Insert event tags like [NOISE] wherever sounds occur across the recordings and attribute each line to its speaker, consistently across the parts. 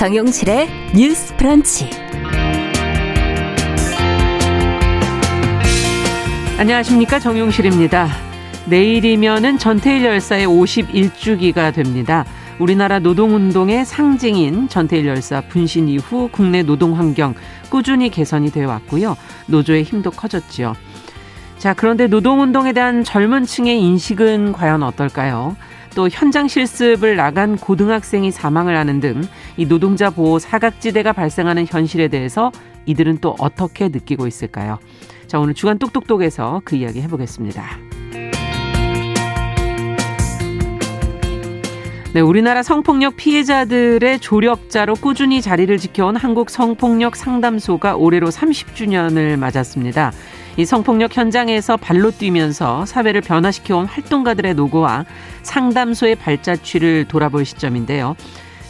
Speaker 1: 정용실의 뉴스 프런치.
Speaker 2: 안녕하십니까. 정용실입니다. 내일이면은 전태일 열사의 51주기가 됩니다. 우리나라 노동운동의 상징인 전태일 열사 분신 이후 국내 노동 환경 꾸준히 개선이 되어 왔고요. 노조의 힘도 커졌지요. 자, 그런데 노동운동에 대한 젊은 층의 인식은 과연 어떨까요? 또 현장 실습을 나간 고등학생이 사망을 하는 등 이 노동자 보호 사각지대가 발생하는 현실에 대해서 이들은 또 어떻게 느끼고 있을까요? 자, 오늘 주간 똑똑똑에서 그 이야기 해보겠습니다. 네, 우리나라 성폭력 피해자들의 조력자로 꾸준히 자리를 지켜온 한국 성폭력 상담소가 올해로 30주년을 맞았습니다. 이 성폭력 현장에서 발로 뛰면서 사회를 변화시켜온 활동가들의 노고와 상담소의 발자취를 돌아볼 시점인데요.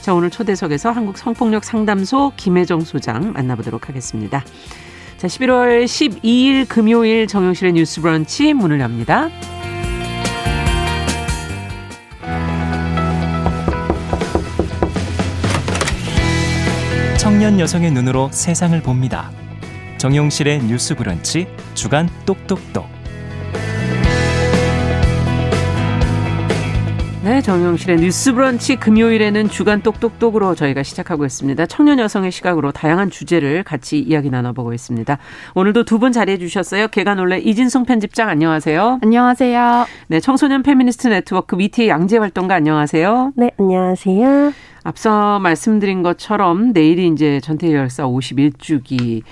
Speaker 2: 자, 오늘 초대석에서 한국 성폭력 상담소 김혜정 소장 만나보도록 하겠습니다. 자, 11월 12일 금요일 정용실의 뉴스 브런치 문을 엽니다.
Speaker 3: 청년 여성의 눈으로 세상을 봅니다. 정용실의 뉴스 브런치 주간 똑똑똑.
Speaker 2: 네, 정용실의 뉴스 브런치 금요일에는 주간 똑똑똑으로 저희가 시작하고 있습니다. 청년 여성의 시각으로 다양한 주제를 같이 이야기 나눠보고 있습니다. 오늘도 두 분 자리해 주셨어요. 계간홀로 이진송 편집장 안녕하세요.
Speaker 4: 안녕하세요.
Speaker 2: 네, 청소년 페미니스트 네트워크 위티의 양재 활동가 안녕하세요.
Speaker 4: 네, 안녕하세요.
Speaker 2: 앞서 말씀드린 것처럼 내일이 이제 전태일 열사 51주기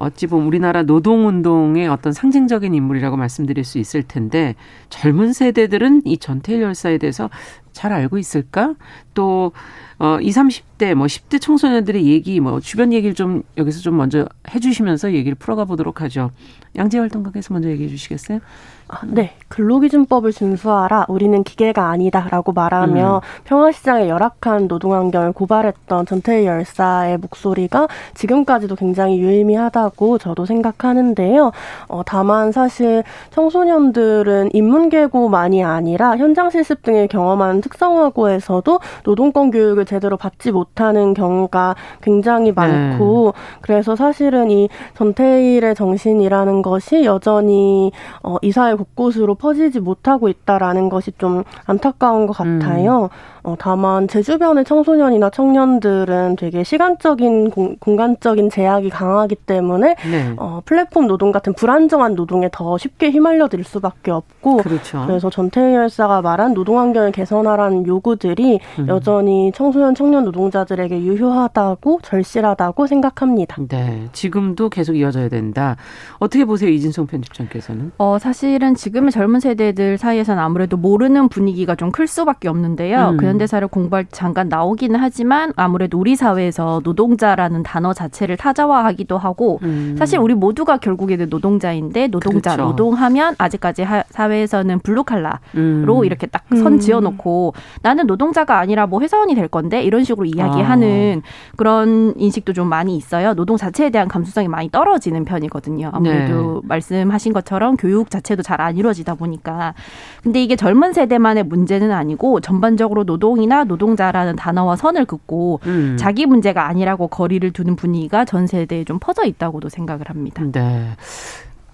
Speaker 2: 어찌 보면 우리나라 노동운동의 어떤 상징적인 인물이라고 말씀드릴 수 있을 텐데 젊은 세대들은 이 전태일 열사에 대해서 잘 알고 있을까? 또, 어, 20, 30대, 뭐 10대 청소년들의 얘기, 뭐 주변 얘기를 좀 여기서 좀 먼저 해주시면서 얘기를 풀어가 보도록 하죠. 양재 활동가께서 먼저 얘기해 주시겠어요?
Speaker 4: 아, 네. 근로기준법을 준수하라. 우리는 기계가 아니다 라고 말하며 음. 평화시장의 열악한 노동환경을 고발했던 전태일 열사의 목소리가 지금까지도 굉장히 유의미하다고 저도 생각하는데요. 어, 다만 사실 청소년들은 인문계고만이 아니라 현장 실습 등을 경험한 특성화고에서도 노동권 교육을 제대로 받지 못하는 경우가 굉장히 많고 네. 그래서 사실은 이 전태일의 정신이라는 것이 여전히 어, 이 사회 곳곳으로 퍼지지 못하고 있다라는 것이 좀 안타까운 것 같아요. 음. 어, 다만 제 주변의 청소년이나 청년들은 되게 시간적인 공, 간적인 제약이 강하기 때문에 네. 어, 플랫폼 노동 같은 불안정한 노동에 더 쉽게 휘말려 들 수밖에 없고
Speaker 2: 그렇죠.
Speaker 4: 그래서 전태일 열사가 말한 노동 환경을 개선하라는 요구들이 음. 여전히 청소년 청년 노동자들에게 유효하다고 절실하다고 생각합니다.
Speaker 2: 네, 지금도 계속 이어져야 된다. 어떻게 보세요, 이진성 편집장께서는?
Speaker 5: 어, 사실은 지금의 젊은 세대들 사이에서는 아무래도 모르는 분위기가 좀 클 수밖에 없는데요. 음. 현대사를 공부할 때 잠깐 나오기는 하지만 아무래도 우리 사회에서 노동자라는 단어 자체를 타자화하기도 하고 음. 사실 우리 모두가 결국에는 노동자인데 노동자 그렇죠. 노동하면 아직까지 하, 사회에서는 블루칼라로 음. 이렇게 딱 선 음. 지어놓고 나는 노동자가 아니라 뭐 회사원이 될 건데 이런 식으로 이야기하는 아. 그런 인식도 좀 많이 있어요. 노동 자체에 대한 감수성이 많이 떨어지는 편이거든요. 아무래도 네. 말씀하신 것처럼 교육 자체도 잘 안 이루어지다 보니까 근데 이게 젊은 세대만의 문제는 아니고 전반적으로 노 노동이나 노동자라는 단어와 선을 긋고 음. 자기 문제가 아니라고 거리를 두는 분위기가 전 세대에 좀 퍼져 있다고도 생각을 합니다.
Speaker 2: 네.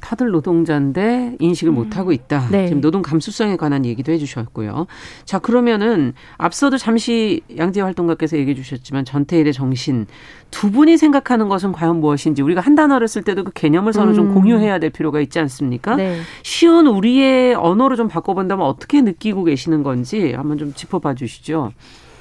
Speaker 2: 다들 노동자인데 인식을 음. 못하고 있다. 네. 지금 노동 감수성에 관한 얘기도 해주셨고요. 자 그러면은 앞서도 잠시 양재 활동가께서 얘기해 주셨지만 전태일의 정신 두 분이 생각하는 것은 과연 무엇인지 우리가 한 단어를 쓸 때도 그 개념을 서로 음. 좀 공유해야 될 필요가 있지 않습니까? 네. 쉬운 우리의 언어로 좀 바꿔본다면 어떻게 느끼고 계시는 건지 한번 좀 짚어봐 주시죠.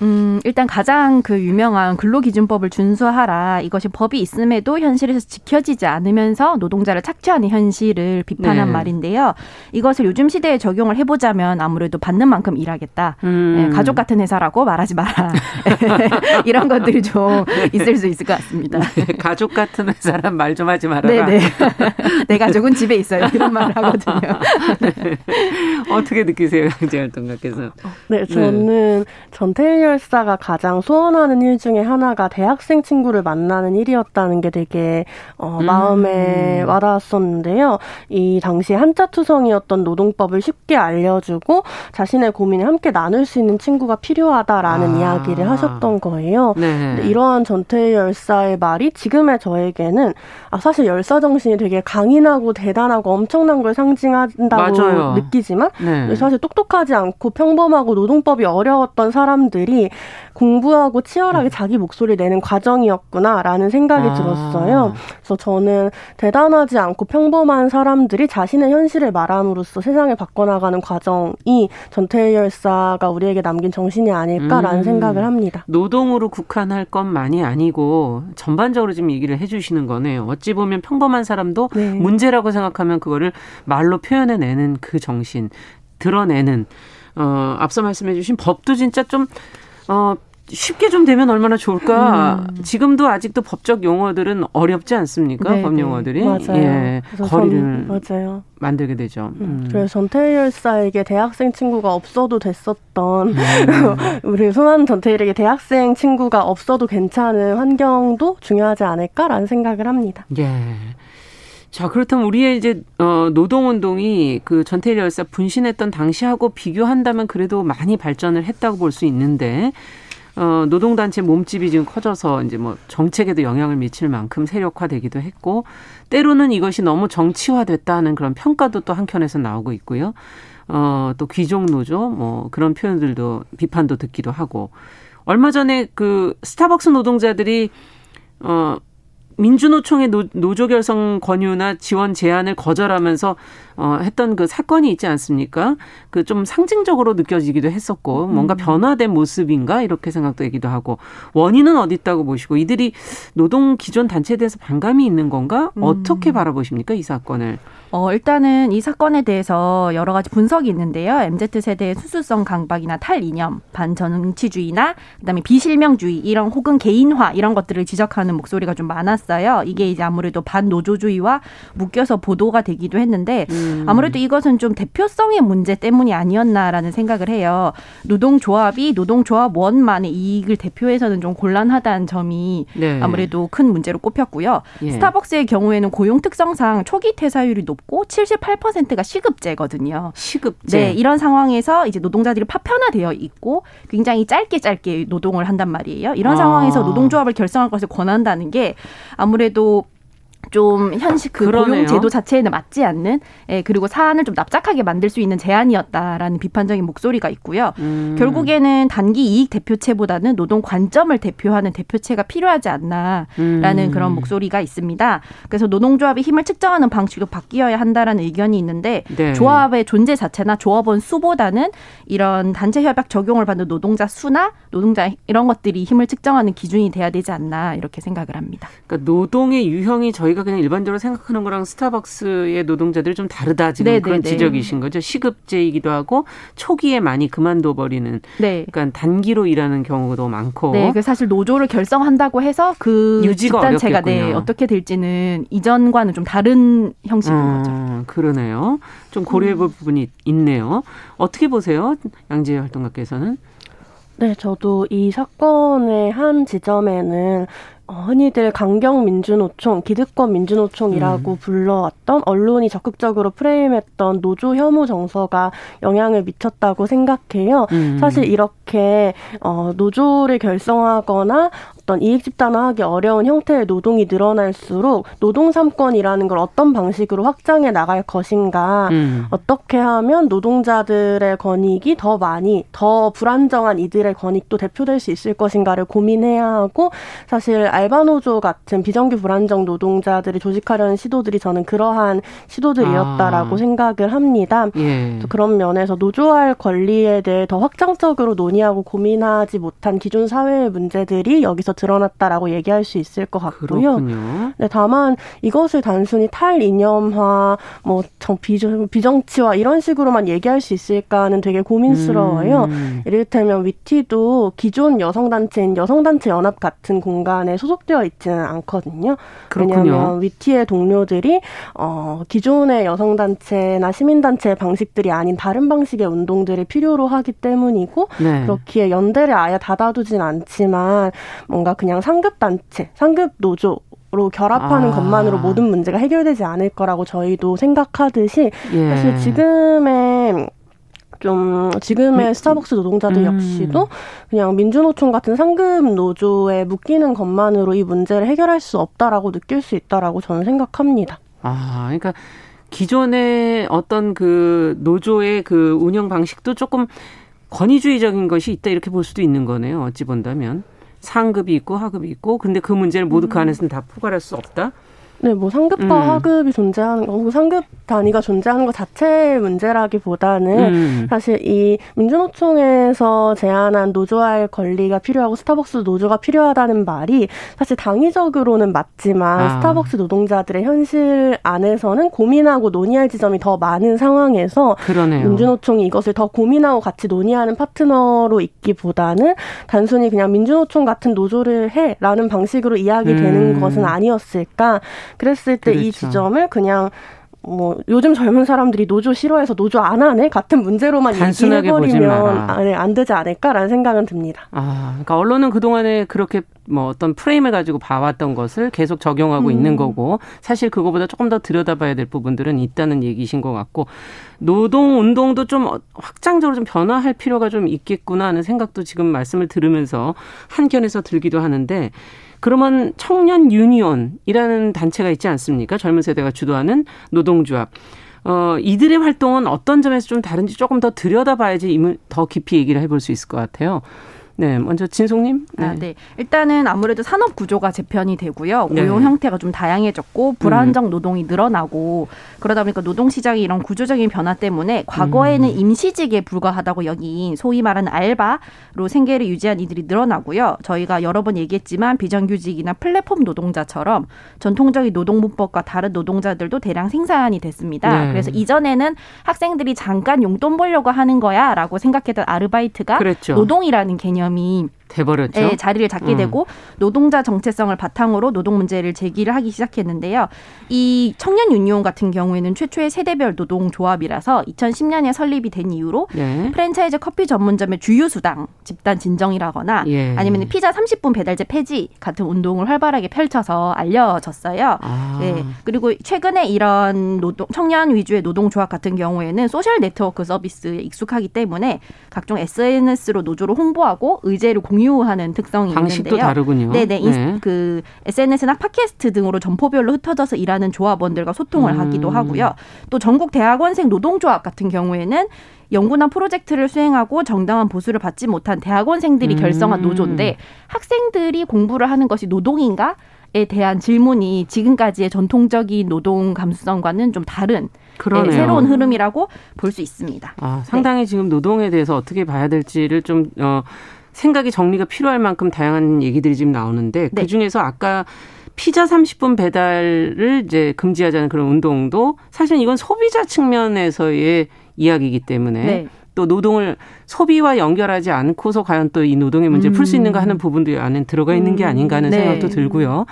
Speaker 5: 음, 일단 가장 그 유명한 근로기준법을 준수하라. 이것이 법이 있음에도 현실에서 지켜지지 않으면서 노동자를 착취하는 현실을 비판한 네. 말인데요. 이것을 요즘 시대에 적용을 해보자면 아무래도 받는 만큼 일하겠다. 음. 네, 가족 같은 회사라고 말하지 마라. [LAUGHS] 이런 것들이 좀 있을 수 있을 것 같습니다.
Speaker 2: 네, 가족 같은 회사란 말 좀 하지 말아라.
Speaker 5: 네네. 네. [LAUGHS] 내 가족은 집에 있어요. 이런 말을 하거든요. [LAUGHS]
Speaker 2: 네. 어떻게 느끼세요, 양재 활 동가께서?
Speaker 4: 네, 저는 전태일 열사가 가장 소원하는 일 중에 하나가 대학생 친구를 만나는 일이었다는 게 되게 어, 음. 마음에 와닿았었는데요. 이 당시 한자 투성이었던 노동법을 쉽게 알려주고 자신의 고민을 함께 나눌 수 있는 친구가 필요하다라는 아. 이야기를 하셨던 거예요. 네. 이러한 전태일 열사의 말이 지금의 저에게는 아, 사실 열사 정신이 되게 강인하고 대단하고 엄청난 걸 상징한다고 맞아요. 느끼지만 네. 사실 똑똑하지 않고 평범하고 노동법이 어려웠던 사람들이 공부하고 치열하게 자기 목소리를 내는 과정이었구나라는 생각이 아. 들었어요. 그래서 저는 대단하지 않고 평범한 사람들이 자신의 현실을 말함으로써 세상을 바꿔나가는 과정이 전태일 열사가 우리에게 남긴 정신이 아닐까라는 음. 생각을 합니다.
Speaker 2: 노동으로 국한할 것만이 아니고 전반적으로 지금 얘기를 해주시는 거네요. 어찌 보면 평범한 사람도 네. 문제라고 생각하면 그거를 말로 표현해내는 그 정신, 드러내는 어, 앞서 말씀해 주신 법도 진짜 좀 어, 쉽게 좀 되면 얼마나 좋을까. 음. 지금도 아직도 법적 용어들은 어렵지 않습니까? 네, 법 네. 용어들이.
Speaker 4: 맞아요. 예.
Speaker 2: 거리를 맞아요. 만들게 되죠.
Speaker 4: 음. 음. 그래서 전태일 열사에게 대학생 친구가 없어도 됐었던 음. [LAUGHS] 우리 수많은 전태일에게 대학생 친구가 없어도 괜찮은 환경도 중요하지 않을까라는 생각을 합니다.
Speaker 2: 예. 자, 그렇다면 우리의 이제 어 노동 운동이 그 전태일 열사 분신했던 당시하고 비교한다면 그래도 많이 발전을 했다고 볼 수 있는데 어 노동 단체 몸집이 지금 커져서 이제 뭐 정책에도 영향을 미칠 만큼 세력화되기도 했고 때로는 이것이 너무 정치화됐다는 그런 평가도 또 한켠에서 나오고 있고요. 어 또 귀족 노조 뭐 그런 표현들도 비판도 듣기도 하고 얼마 전에 그 스타벅스 노동자들이 어 민주노총의 노, 조 결성 권유나 지원 제안을 거절하면서 어, 했던 그 사건이 있지 않습니까? 그 좀 상징적으로 느껴지기도 했었고 뭔가 음. 변화된 모습인가 이렇게 생각되기도 하고 원인은 어디 있다고 보시고 이들이 노동 기존 단체에 대해서 반감이 있는 건가? 음. 어떻게 바라보십니까 이 사건을?
Speaker 5: 어, 일단은 이 사건에 대해서 여러 가지 분석이 있는데요. MZ 세대의 수수성 강박이나 탈이념, 반정치주의나 그다음에 비실명주의 이런 혹은 개인화 이런 것들을 지적하는 목소리가 좀 많았어요. 이게 이제 아무래도 반노조주의와 묶여서 보도가 되기도 했는데 음. 아무래도 이것은 좀 대표성의 문제 때문이 아니었나라는 생각을 해요. 노동조합이 노동조합원만의 이익을 대표해서는 좀 곤란하다는 점이 네. 아무래도 큰 문제로 꼽혔고요. 예. 스타벅스의 경우에는 고용 특성상 초기 퇴사율이 높고 78%가 시급제거든요.
Speaker 2: 시급제.
Speaker 5: 네, 이런 상황에서 이제 노동자들이 파편화되어 있고 굉장히 짧게 짧게 노동을 한단 말이에요. 이런 아. 상황에서 노동조합을 결성할 것을 권한다는 게 아무래도 좀 현실 그 그러네요. 고용 제도 자체에는 맞지 않는 예, 그리고 사안을 좀 납작하게 만들 수 있는 제안이었다라는 비판적인 목소리가 있고요. 음. 결국에는 단기 이익 대표체보다는 노동 관점을 대표하는 대표체가 필요하지 않나라는 음. 그런 목소리가 있습니다. 그래서 노동조합의 힘을 측정하는 방식도 바뀌어야 한다라는 의견이 있는데 네. 조합의 존재 자체나 조합원 수보다는 이런 단체 협약 적용을 받는 노동자 수나 노동자 이런 것들이 힘을 측정하는 기준이 돼야 되지 않나 이렇게 생각을 합니다.
Speaker 2: 그러니까 노동의 유형이 저희 저희가 그냥 일반적으로 생각하는 거랑 스타벅스의 노동자들이 좀 다르다 지금 네네네. 그런 네, 네. 지적이신 거죠. 시급제이기도 하고 초기에 많이 그만둬 버리는. 네. 그러니까 단기로 일하는 경우도 많고.
Speaker 5: 네, 그 사실 노조를 결성한다고 해서 그 유지가 집단체가 네, 어떻게 될지는 이전과는 좀 다른 형식인 음, 거죠.
Speaker 2: 그러네요. 좀 고려해 볼 음. 부분이 있네요. 어떻게 보세요, 양지혜 활동가께서는?
Speaker 4: 네, 저도 이 사건의 한 지점에는 어, 흔히들 강경 민주노총, 기득권 민주노총이라고 음. 불러왔던 언론이 적극적으로 프레임했던 노조 혐오 정서가 영향을 미쳤다고 생각해요. 음. 사실 이렇게 어, 노조를 결성하거나 어떤 이익 집단화하기 어려운 형태의 노동이 늘어날수록 노동 삼권이라는 걸 어떤 방식으로 확장해 나갈 것인가, 음. 어떻게 하면 노동자들의 권익이 더 많이 더 불안정한 이들의 권익도 대표될 수 있을 것인가를 고민해야 하고 사실 알바노조 같은 비정규 불안정 노동자들이 조직하려는 시도들이 저는 그러한 시도들이었다라고 아. 생각을 합니다. 예. 그런 면에서 노조할 권리에 대해 더 확장적으로 논의하고 고민하지 못한 기존 사회의 문제들이 여기서 드러났다라고 얘기할 수 있을 것 같고요. 그렇군요. 네, 다만 이것을 단순히 탈이념화, 뭐 비정, 비정치화 이런 식으로만 얘기할 수 있을까는 되게 고민스러워요. 음. 이를테면 위티도 기존 여성단체인 여성단체 연합 같은 공간에 소속되어 있지는 않거든요.
Speaker 2: 그렇군요.
Speaker 4: 왜냐하면 위티의 동료들이 어, 기존의 여성단체나 시민단체의 방식들이 아닌 다른 방식의 운동들을 필요로 하기 때문이고 네. 그렇기에 연대를 아예 닫아두진 않지만 뭔가 그냥 상급 단체, 상급 노조 로 결합하는 아. 것만으로 모든 문제가 해결되지 않을 거라고 저희도 생각하듯이 예. 사실 지금의 좀 지금의 미, 스타벅스 노동자들 음. 역시도 그냥 민주노총 같은 상급 노조에 묶이는 것만으로 이 문제를 해결할 수 없다라고 느낄 수 있다라고 저는 생각합니다.
Speaker 2: 아, 그러니까 기존의 어떤 그 노조의 그 운영 방식도 조금 권위주의적인 것이 있다 이렇게 볼 수도 있는 거네요. 어찌 본다면 상급이 있고 하급이 있고 근데 그 문제를 모두 그 음. 안에서는 다 포괄할 수 없다.
Speaker 4: 네, 뭐 상급과 음. 하급이 존재하는 거, 상급 단위가 존재하는 것 자체의 문제라기보다는 음. 사실 이 민주노총에서 제안한 노조화의 권리가 필요하고 스타벅스 노조가 필요하다는 말이 사실 당위적으로는 맞지만 아. 스타벅스 노동자들의 현실 안에서는 고민하고 논의할 지점이 더 많은 상황에서 그러네요. 민주노총이 이것을 더 고민하고 같이 논의하는 파트너로 있기보다는 단순히 그냥 민주노총 같은 노조를 해라는 방식으로 이야기되는 음. 것은 아니었을까. 그랬을 때이 그렇죠. 지점을 그냥 뭐 요즘 젊은 사람들이 노조 싫어해서 노조 안 하네 같은 문제로만 얘기해버리면 아, 네, 안 되지 않을까라는 생각은 듭니다.
Speaker 2: 아, 그러니까 언론은 그 동안에 그렇게 뭐 어떤 프레임을 가지고 봐왔던 것을 계속 적용하고 음. 있는 거고 사실 그거보다 조금 더 들여다봐야 될 부분들은 있다는 얘기신 것 같고 노동 운동도 좀 확장적으로 좀 변화할 필요가 좀 있겠구나 하는 생각도 지금 말씀을 들으면서 한켠에서 들기도 하는데. 그러면 청년 유니온이라는 단체가 있지 않습니까? 젊은 세대가 주도하는 노동조합. 어, 이들의 활동은 어떤 점에서 좀 다른지 조금 더 들여다봐야지 더 깊이 얘기를 해볼 수 있을 것 같아요. 네, 먼저 진송님.
Speaker 5: 네. 아, 네. 일단은 아무래도 산업 구조가 재편이 되고요. 네. 고용 네. 형태가 좀 다양해졌고 불안정 음. 노동이 늘어나고 그러다 보니까 노동 시장이 이런 구조적인 변화 때문에 과거에는 음. 임시직에 불과하다고 여긴 소위 말하는 알바로 생계를 유지한 이들이 늘어나고요. 저희가 여러 번 얘기했지만 비정규직이나 플랫폼 노동자처럼 전통적인 노동문법과 다른 노동자들도 대량 생산이 됐습니다. 네. 그래서 이전에는 학생들이 잠깐 용돈 벌려고 하는 거야라고 생각했던 아르바이트가 그랬죠. 노동이라는 개념 개념이
Speaker 2: 돼버렸죠.
Speaker 5: 네, 자리를 잡게 음. 되고 노동자 정체성을 바탕으로 노동 문제를 제기를 하기 시작했는데요. 이 청년 유니온 같은 경우에는 최초의 세대별 노동 조합이라서 2010년에 설립이 된 이후로 예. 프랜차이즈 커피 전문점의 주휴 수당 집단 진정이라거나 예. 아니면 피자 30분 배달제 폐지 같은 운동을 활발하게 펼쳐서 알려졌어요. 아. 네. 그리고 최근에 이런 노동 청년 위주의 노동 조합 같은 경우에는 소셜 네트워크 서비스에 익숙하기 때문에 각종 SNS로 노조를 홍보하고 의제를 공 공유하는 특성이
Speaker 2: 방식도
Speaker 5: 있는데요.
Speaker 2: 다르군요.
Speaker 5: 네네. 네. 그 SNS나 팟캐스트 등으로 점포별로 흩어져서 일하는 조합원들과 소통을 음. 하기도 하고요. 또 전국 대학원생 노동조합 같은 경우에는 연구나 프로젝트를 수행하고 정당한 보수를 받지 못한 대학원생들이 음. 결성한 노조인데 학생들이 공부를 하는 것이 노동인가? 에 대한 질문이 지금까지의 전통적인 노동 감수성과는 좀 다른 네, 새로운 흐름이라고 볼 수 있습니다.
Speaker 2: 아, 상당히 네. 지금 노동에 대해서 어떻게 봐야 될지를 좀 어, 생각이 정리가 필요할 만큼 다양한 얘기들이 지금 나오는데 네. 그 중에서 아까 피자 30분 배달을 이제 금지하자는 그런 운동도 사실 이건 소비자 측면에서의 이야기이기 때문에 네. 또 노동을 소비와 연결하지 않고서 과연 또 이 노동의 문제를 음. 풀수 있는가 하는 부분도 이 안에 들어가 있는 게 음. 아닌가 하는 네. 생각도 들고요.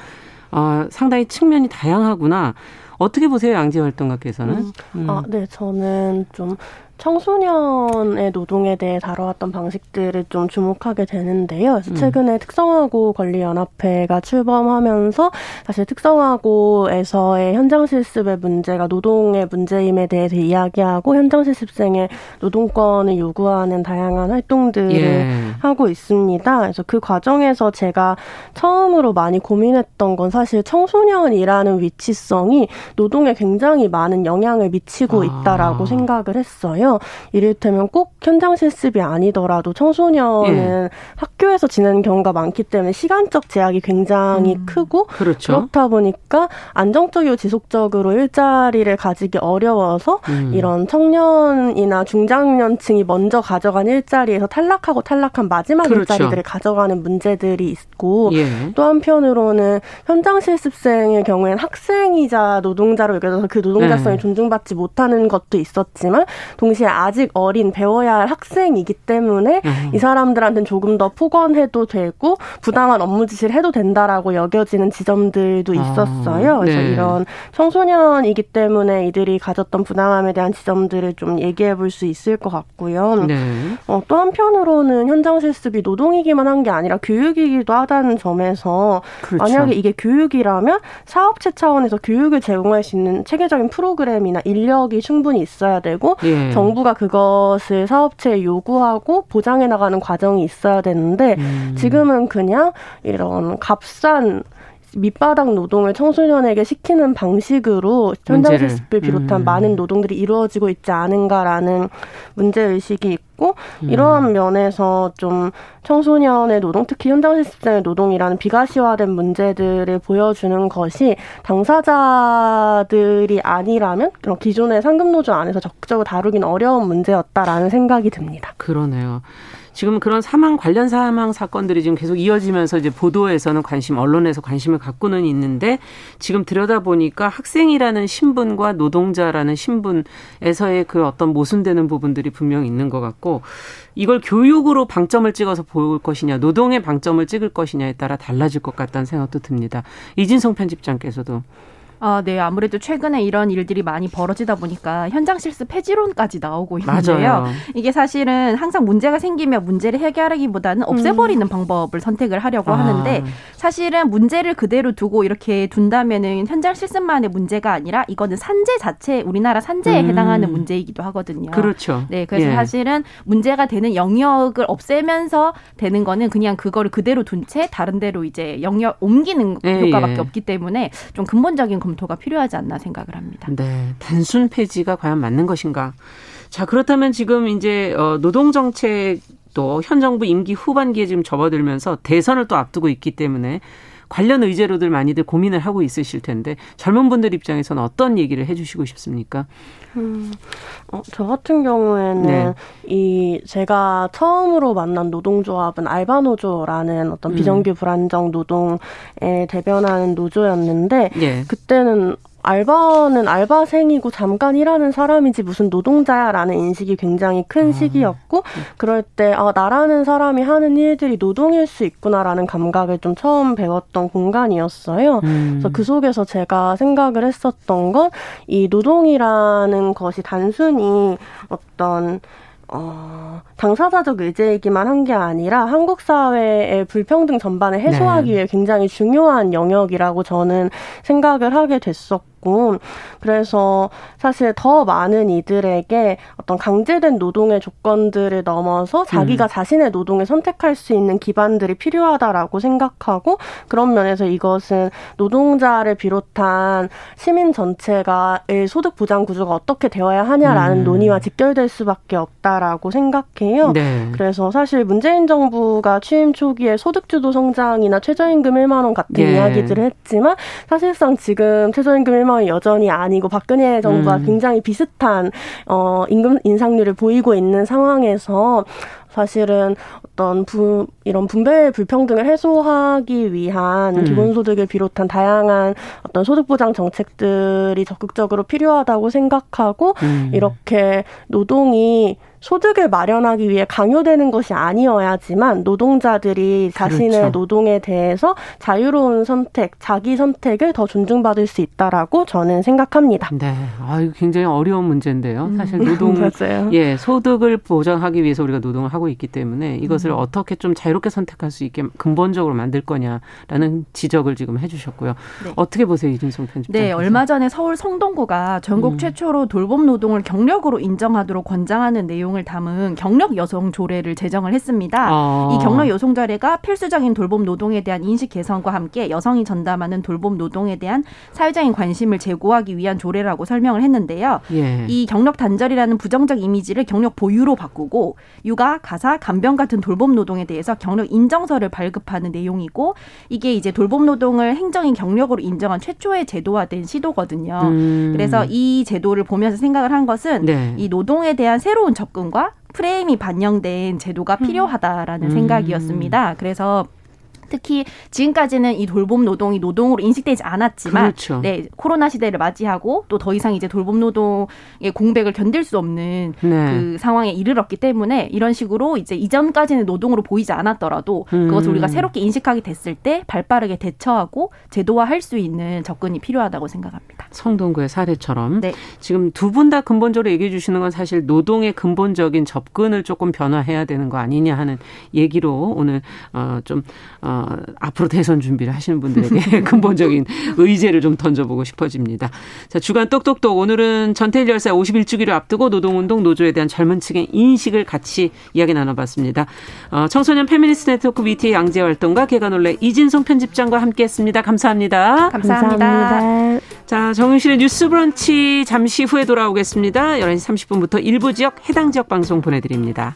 Speaker 2: 어, 상당히 측면이 다양하구나. 어떻게 보세요, 양재 활동가께서는? 음.
Speaker 4: 음. 아, 네, 저는 좀 청소년의 노동에 대해 다뤄왔던 방식들을 좀 주목하게 되는데요. 그래서 음. 최근에 특성화고 권리연합회가 출범하면서 사실 특성화고에서의 현장 실습의 문제가 노동의 문제임에 대해서 이야기하고 현장 실습생의 노동권을 요구하는 다양한 활동들을 예. 하고 있습니다. 그래서 그 과정에서 제가 처음으로 많이 고민했던 건 사실 청소년이라는 위치성이 노동에 굉장히 많은 영향을 미치고 아. 있다라고 생각을 했어요. 있잖아요. 이를테면 꼭 현장 실습이 아니더라도 청소년은 예. 학교에서 지내는 경우가 많기 때문에 시간적 제약이 굉장히 음. 크고 그렇죠. 그렇다 보니까 안정적이고 지속적으로 일자리를 가지기 어려워서 음. 이런 청년이나 중장년층이 먼저 가져간 일자리에서 탈락하고 탈락한 마지막 그렇죠. 일자리들을 가져가는 문제들이 있고 예. 또 한편으로는 현장 실습생의 경우에는 학생이자 노동 노동자로 여겨져서 그 노동자성이 네. 존중받지 못하는 것도 있었지만 동시에 아직 어린 배워야 할 학생이기 때문에 음. 이 사람들한테는 조금 더 폭언해도 되고 부당한 업무 지시를 해도 된다라고 여겨지는 지점들도 아, 있었어요. 아, 그래서 네. 이런 청소년이기 때문에 이들이 가졌던 부당함에 대한 지점들을 좀 얘기해 볼 수 있을 것 같고요. 네. 어, 또 한편으로는 현장 실습이 노동이기만 한 게 아니라 교육이기도 하다는 점에서 그렇죠. 만약에 이게 교육이라면 사업체 차원에서 교육을 제공할 수 있는 체계적인 프로그램이나 인력이 충분히 있어야 되고 예. 정부가 그것을 사업체에 요구하고 보장해 나가는 과정이 있어야 되는데 음. 지금은 그냥 이런 값싼 밑바닥 노동을 청소년에게 시키는 방식으로 현장 실습을 비롯한 음. 많은 노동들이 이루어지고 있지 않은가라는 문제 의식이 있고 음. 이러한 면에서 좀 청소년의 노동, 특히 현장 실습생의 노동이라는 비가시화된 문제들을 보여주는 것이 당사자들이 아니라면 그런 기존의 상급 노조 안에서 적극적으로 다루긴 어려운 문제였다라는 생각이 듭니다.
Speaker 2: 그러네요. 지금 그런 사망 관련 사망 사건들이 지금 계속 이어지면서 이제 보도에서는 관심, 언론에서 관심을 갖고는 있는데 지금 들여다 보니까 학생이라는 신분과 노동자라는 신분에서의 그 어떤 모순되는 부분들이 분명히 있는 것 같고 이걸 교육으로 방점을 찍어서 볼 것이냐, 노동의 방점을 찍을 것이냐에 따라 달라질 것 같다는 생각도 듭니다. 이진성 편집장께서도
Speaker 5: 아, 네. 아무래도 최근에 이런 일들이 많이 벌어지다 보니까 현장 실습 폐지론까지 나오고 있는데요. 맞아요. 이게 사실은 항상 문제가 생기면 문제를 해결하기보다는 없애버리는 음. 방법을 선택을 하려고 아. 하는데 사실은 문제를 그대로 두고 이렇게 둔다면은 현장 실습만의 문제가 아니라 이거는 산재 자체 우리나라 산재에 음. 해당하는 문제이기도 하거든요.
Speaker 2: 그렇죠.
Speaker 5: 네. 그래서 예. 사실은 문제가 되는 영역을 없애면서 되는 거는 그냥 그거를 그대로 둔 채 다른 데로 이제 영역 옮기는 예, 효과밖에 예. 없기 때문에 좀 근본적인 검 토가 필요하지 않나 생각을 합니다.
Speaker 2: 네, 단순 폐지가 과연 맞는 것인가? 자, 그렇다면 지금 이제 어, 노동 정책도 현 정부 임기 후반기에 지금 접어들면서 대선을 또 앞두고 있기 때문에 관련 의제로들 많이들 고민을 하고 있으실 텐데 젊은 분들 입장에서는 어떤 얘기를 해주시고 싶습니까? 음,
Speaker 4: 어, 저 같은 경우에는 네. 이 제가 처음으로 만난 노동조합은 알바노조라는 어떤 음. 비정규 불안정 노동에 대변하는 노조였는데 네. 그때는 알바는 알바생이고 잠깐 일하는 사람이지 무슨 노동자야라는 인식이 굉장히 큰 아. 시기였고 그럴 때 아, 나라는 사람이 하는 일들이 노동일 수 있구나라는 감각을 좀 처음 배웠던 공간이었어요. 음. 그래서 그 속에서 제가 생각을 했었던 건 이 노동이라는 것이 단순히 어떤 어, 당사자적 의제이기만 한 게 아니라 한국 사회의 불평등 전반을 해소하기 네. 위해 굉장히 중요한 영역이라고 저는 생각을 하게 됐었고 있고 그래서 사실 더 많은 이들에게 어떤 강제된 노동의 조건들을 넘어서 자기가 음. 자신의 노동을 선택할 수 있는 기반들이 필요하다라고 생각하고 그런 면에서 이것은 노동자를 비롯한 시민 전체가의 소득 보장 구조가 어떻게 되어야 하냐라는 음. 논의와 직결될 수밖에 없다라고 생각해요. 네. 그래서 사실 문재인 정부가 취임 초기에 소득주도 성장이나 최저임금 1만 원 같은 네. 이야기들을 했지만 사실상 지금 최저임금 1만 상황이 여전히 아니고 박근혜 정부가 음. 굉장히 비슷한 어 임금 인상률을 보이고 있는 상황에서 사실은 어떤 부, 이런 분배 불평등을 해소하기 위한 음. 기본소득을 비롯한 다양한 어떤 소득보장 정책들이 적극적으로 필요하다고 생각하고 음. 이렇게 노동이 소득을 마련하기 위해 강요되는 것이 아니어야지만 노동자들이 자신의 그렇죠. 노동에 대해서 자유로운 선택, 자기 선택을 더 존중받을 수 있다라고 저는 생각합니다.
Speaker 2: 네, 아 이거 굉장히 어려운 문제인데요. 음. 사실 [LAUGHS] 노동, 예, 소득을 보장하기 위해서 우리가 노동을 하고 있기 때문에 이것을 음. 어떻게 좀 자유롭게 선택할 수 있게 근본적으로 만들 거냐라는 지적을 지금 해 주셨고요. 네. 어떻게 보세요, 이준성 편집장?
Speaker 5: 네, 얼마 전에 서울 성동구가 전국 음. 최초로 돌봄 노동을 경력으로 인정하도록 권장하는 내용. 내용을 담은 경력 여성 조례를 제정을 했습니다. 아. 이 경력 여성 조례가 필수적인 돌봄 노동에 대한 인식 개선과 함께 여성이 전담하는 돌봄 노동에 대한 사회적인 관심을 제고하기 위한 조례라고 설명을 했는데요. 예. 이 경력 단절이라는 부정적 이미지를 경력 보유로 바꾸고 육아, 가사, 간병 같은 돌봄 노동에 대해서 경력 인정서를 발급하는 내용이고 이게 이제 돌봄 노동을 행정인 경력으로 인정한 최초의 제도화된 시도거든요. 음. 그래서 이 제도를 보면서 생각을 한 것은 네. 이 노동에 대한 새로운 접근 접근과 프레임이 반영된 제도가 음. 필요하다라는 음. 생각이었습니다. 그래서 특히 지금까지는 이 돌봄 노동이 노동으로 인식되지 않았지만
Speaker 2: 그렇죠.
Speaker 5: 네, 코로나 시대를 맞이하고 또 더 이상 이제 돌봄 노동의 공백을 견딜 수 없는
Speaker 2: 네.
Speaker 5: 그 상황에 이르렀기 때문에 이런 식으로 이제 이전까지는 노동으로 보이지 않았더라도
Speaker 2: 음.
Speaker 5: 그것을 우리가 새롭게 인식하게 됐을 때 발빠르게 대처하고 제도화할 수 있는 접근이 필요하다고 생각합니다.
Speaker 2: 성동구의 사례처럼
Speaker 5: 네.
Speaker 2: 지금 두 분 다 근본적으로 얘기해 주시는 건 사실 노동의 근본적인 접근을 조금 변화해야 되는 거 아니냐 하는 얘기로 오늘 어 좀 어, 앞으로 대선 준비를 하시는 분들에게 [LAUGHS] 근본적인 의제를 좀 던져보고 싶어집니다. 자 주간 똑똑똑 오늘은 전태일 열사 51주기를 앞두고 노동운동 노조에 대한 젊은 층의 인식을 같이 이야기 나눠봤습니다. 어, 청소년 페미니스트 네트워크 위티의 양재 활동가 계간홀로 이진송 편집장과 함께했습니다. 감사합니다.
Speaker 5: 감사합니다.
Speaker 4: 감사합니다.
Speaker 2: 자, 정용실의 뉴스 브런치 잠시 후에 돌아오겠습니다. 11시 30분부터 일부 지역 해당 지역 방송 보내드립니다.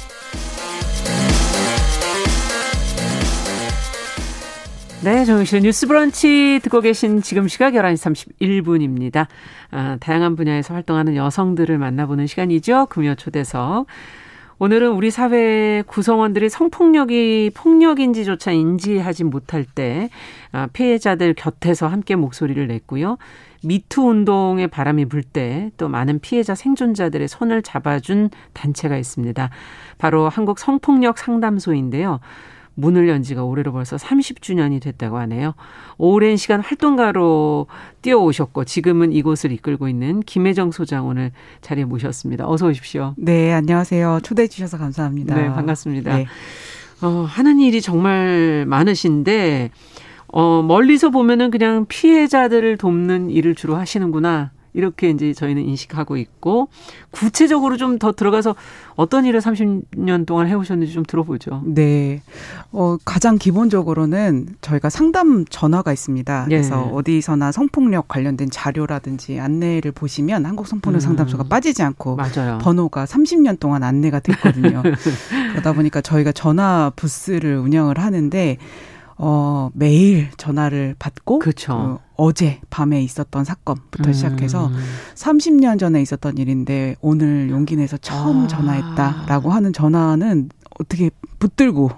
Speaker 2: 네, 정윤실의 뉴스 브런치 듣고 계신 지금 시각 11시 31분입니다. 아, 다양한 분야에서 활동하는 여성들을 만나보는 시간이죠. 금요 초대석. 오늘은 우리 사회 구성원들이 성폭력이 폭력인지조차 인지하지 못할 때 아, 피해자들 곁에서 함께 목소리를 냈고요. 미투 운동의 바람이 불 때 또 많은 피해자 생존자들의 손을 잡아준 단체가 있습니다. 바로 한국 성폭력 상담소인데요. 문을 연 지가 올해로 벌써 30주년이 됐다고 하네요. 오랜 시간 활동가로 뛰어오셨고 지금은 이곳을 이끌고 있는 김혜정 소장 오늘 자리에 모셨습니다. 어서 오십시오.
Speaker 6: 네, 안녕하세요. 초대해 주셔서 감사합니다.
Speaker 2: 네, 반갑습니다.
Speaker 6: 네.
Speaker 2: 어, 하는 일이 정말 많으신데 어, 멀리서 보면은 그냥 피해자들을 돕는 일을 주로 하시는구나. 이렇게 이제 저희는 인식하고 있고 구체적으로 좀 더 들어가서 어떤 일을 30년 동안 해오셨는지 좀 들어보죠.
Speaker 6: 네. 어, 가장 기본적으로는 저희가 상담 전화가 있습니다.
Speaker 2: 예.
Speaker 6: 그래서 어디서나 성폭력 관련된 자료라든지 안내를 보시면 한국 성폭력
Speaker 2: 음.
Speaker 6: 상담소가 빠지지 않고
Speaker 2: 맞아요.
Speaker 6: 번호가 30년 동안 안내가 됐거든요. [LAUGHS] 그러다 보니까 저희가 전화 부스를 운영을 하는데 어, 매일 전화를 받고
Speaker 2: 그렇죠.
Speaker 6: 어, 어제 밤에 있었던 사건부터
Speaker 2: 음.
Speaker 6: 시작해서 30년 전에 있었던 일인데 오늘 용기 내서 처음
Speaker 2: 아.
Speaker 6: 전화했다라고 하는 전화는 어떻게 붙들고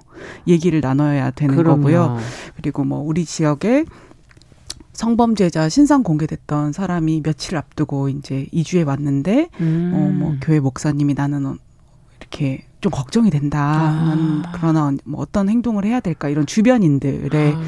Speaker 6: 얘기를 나눠야 되는
Speaker 2: 그럼요.
Speaker 6: 거고요. 그리고 뭐 우리 지역에 성범죄자 신상 공개됐던 사람이 며칠 앞두고 이제 이주해 왔는데
Speaker 2: 음.
Speaker 6: 어뭐 교회 목사님이 나는 어, 이렇게 좀 걱정이 된다.
Speaker 2: 아.
Speaker 6: 난 그러나 뭐 어떤 행동을 해야 될까 이런 주변인들의
Speaker 2: 아,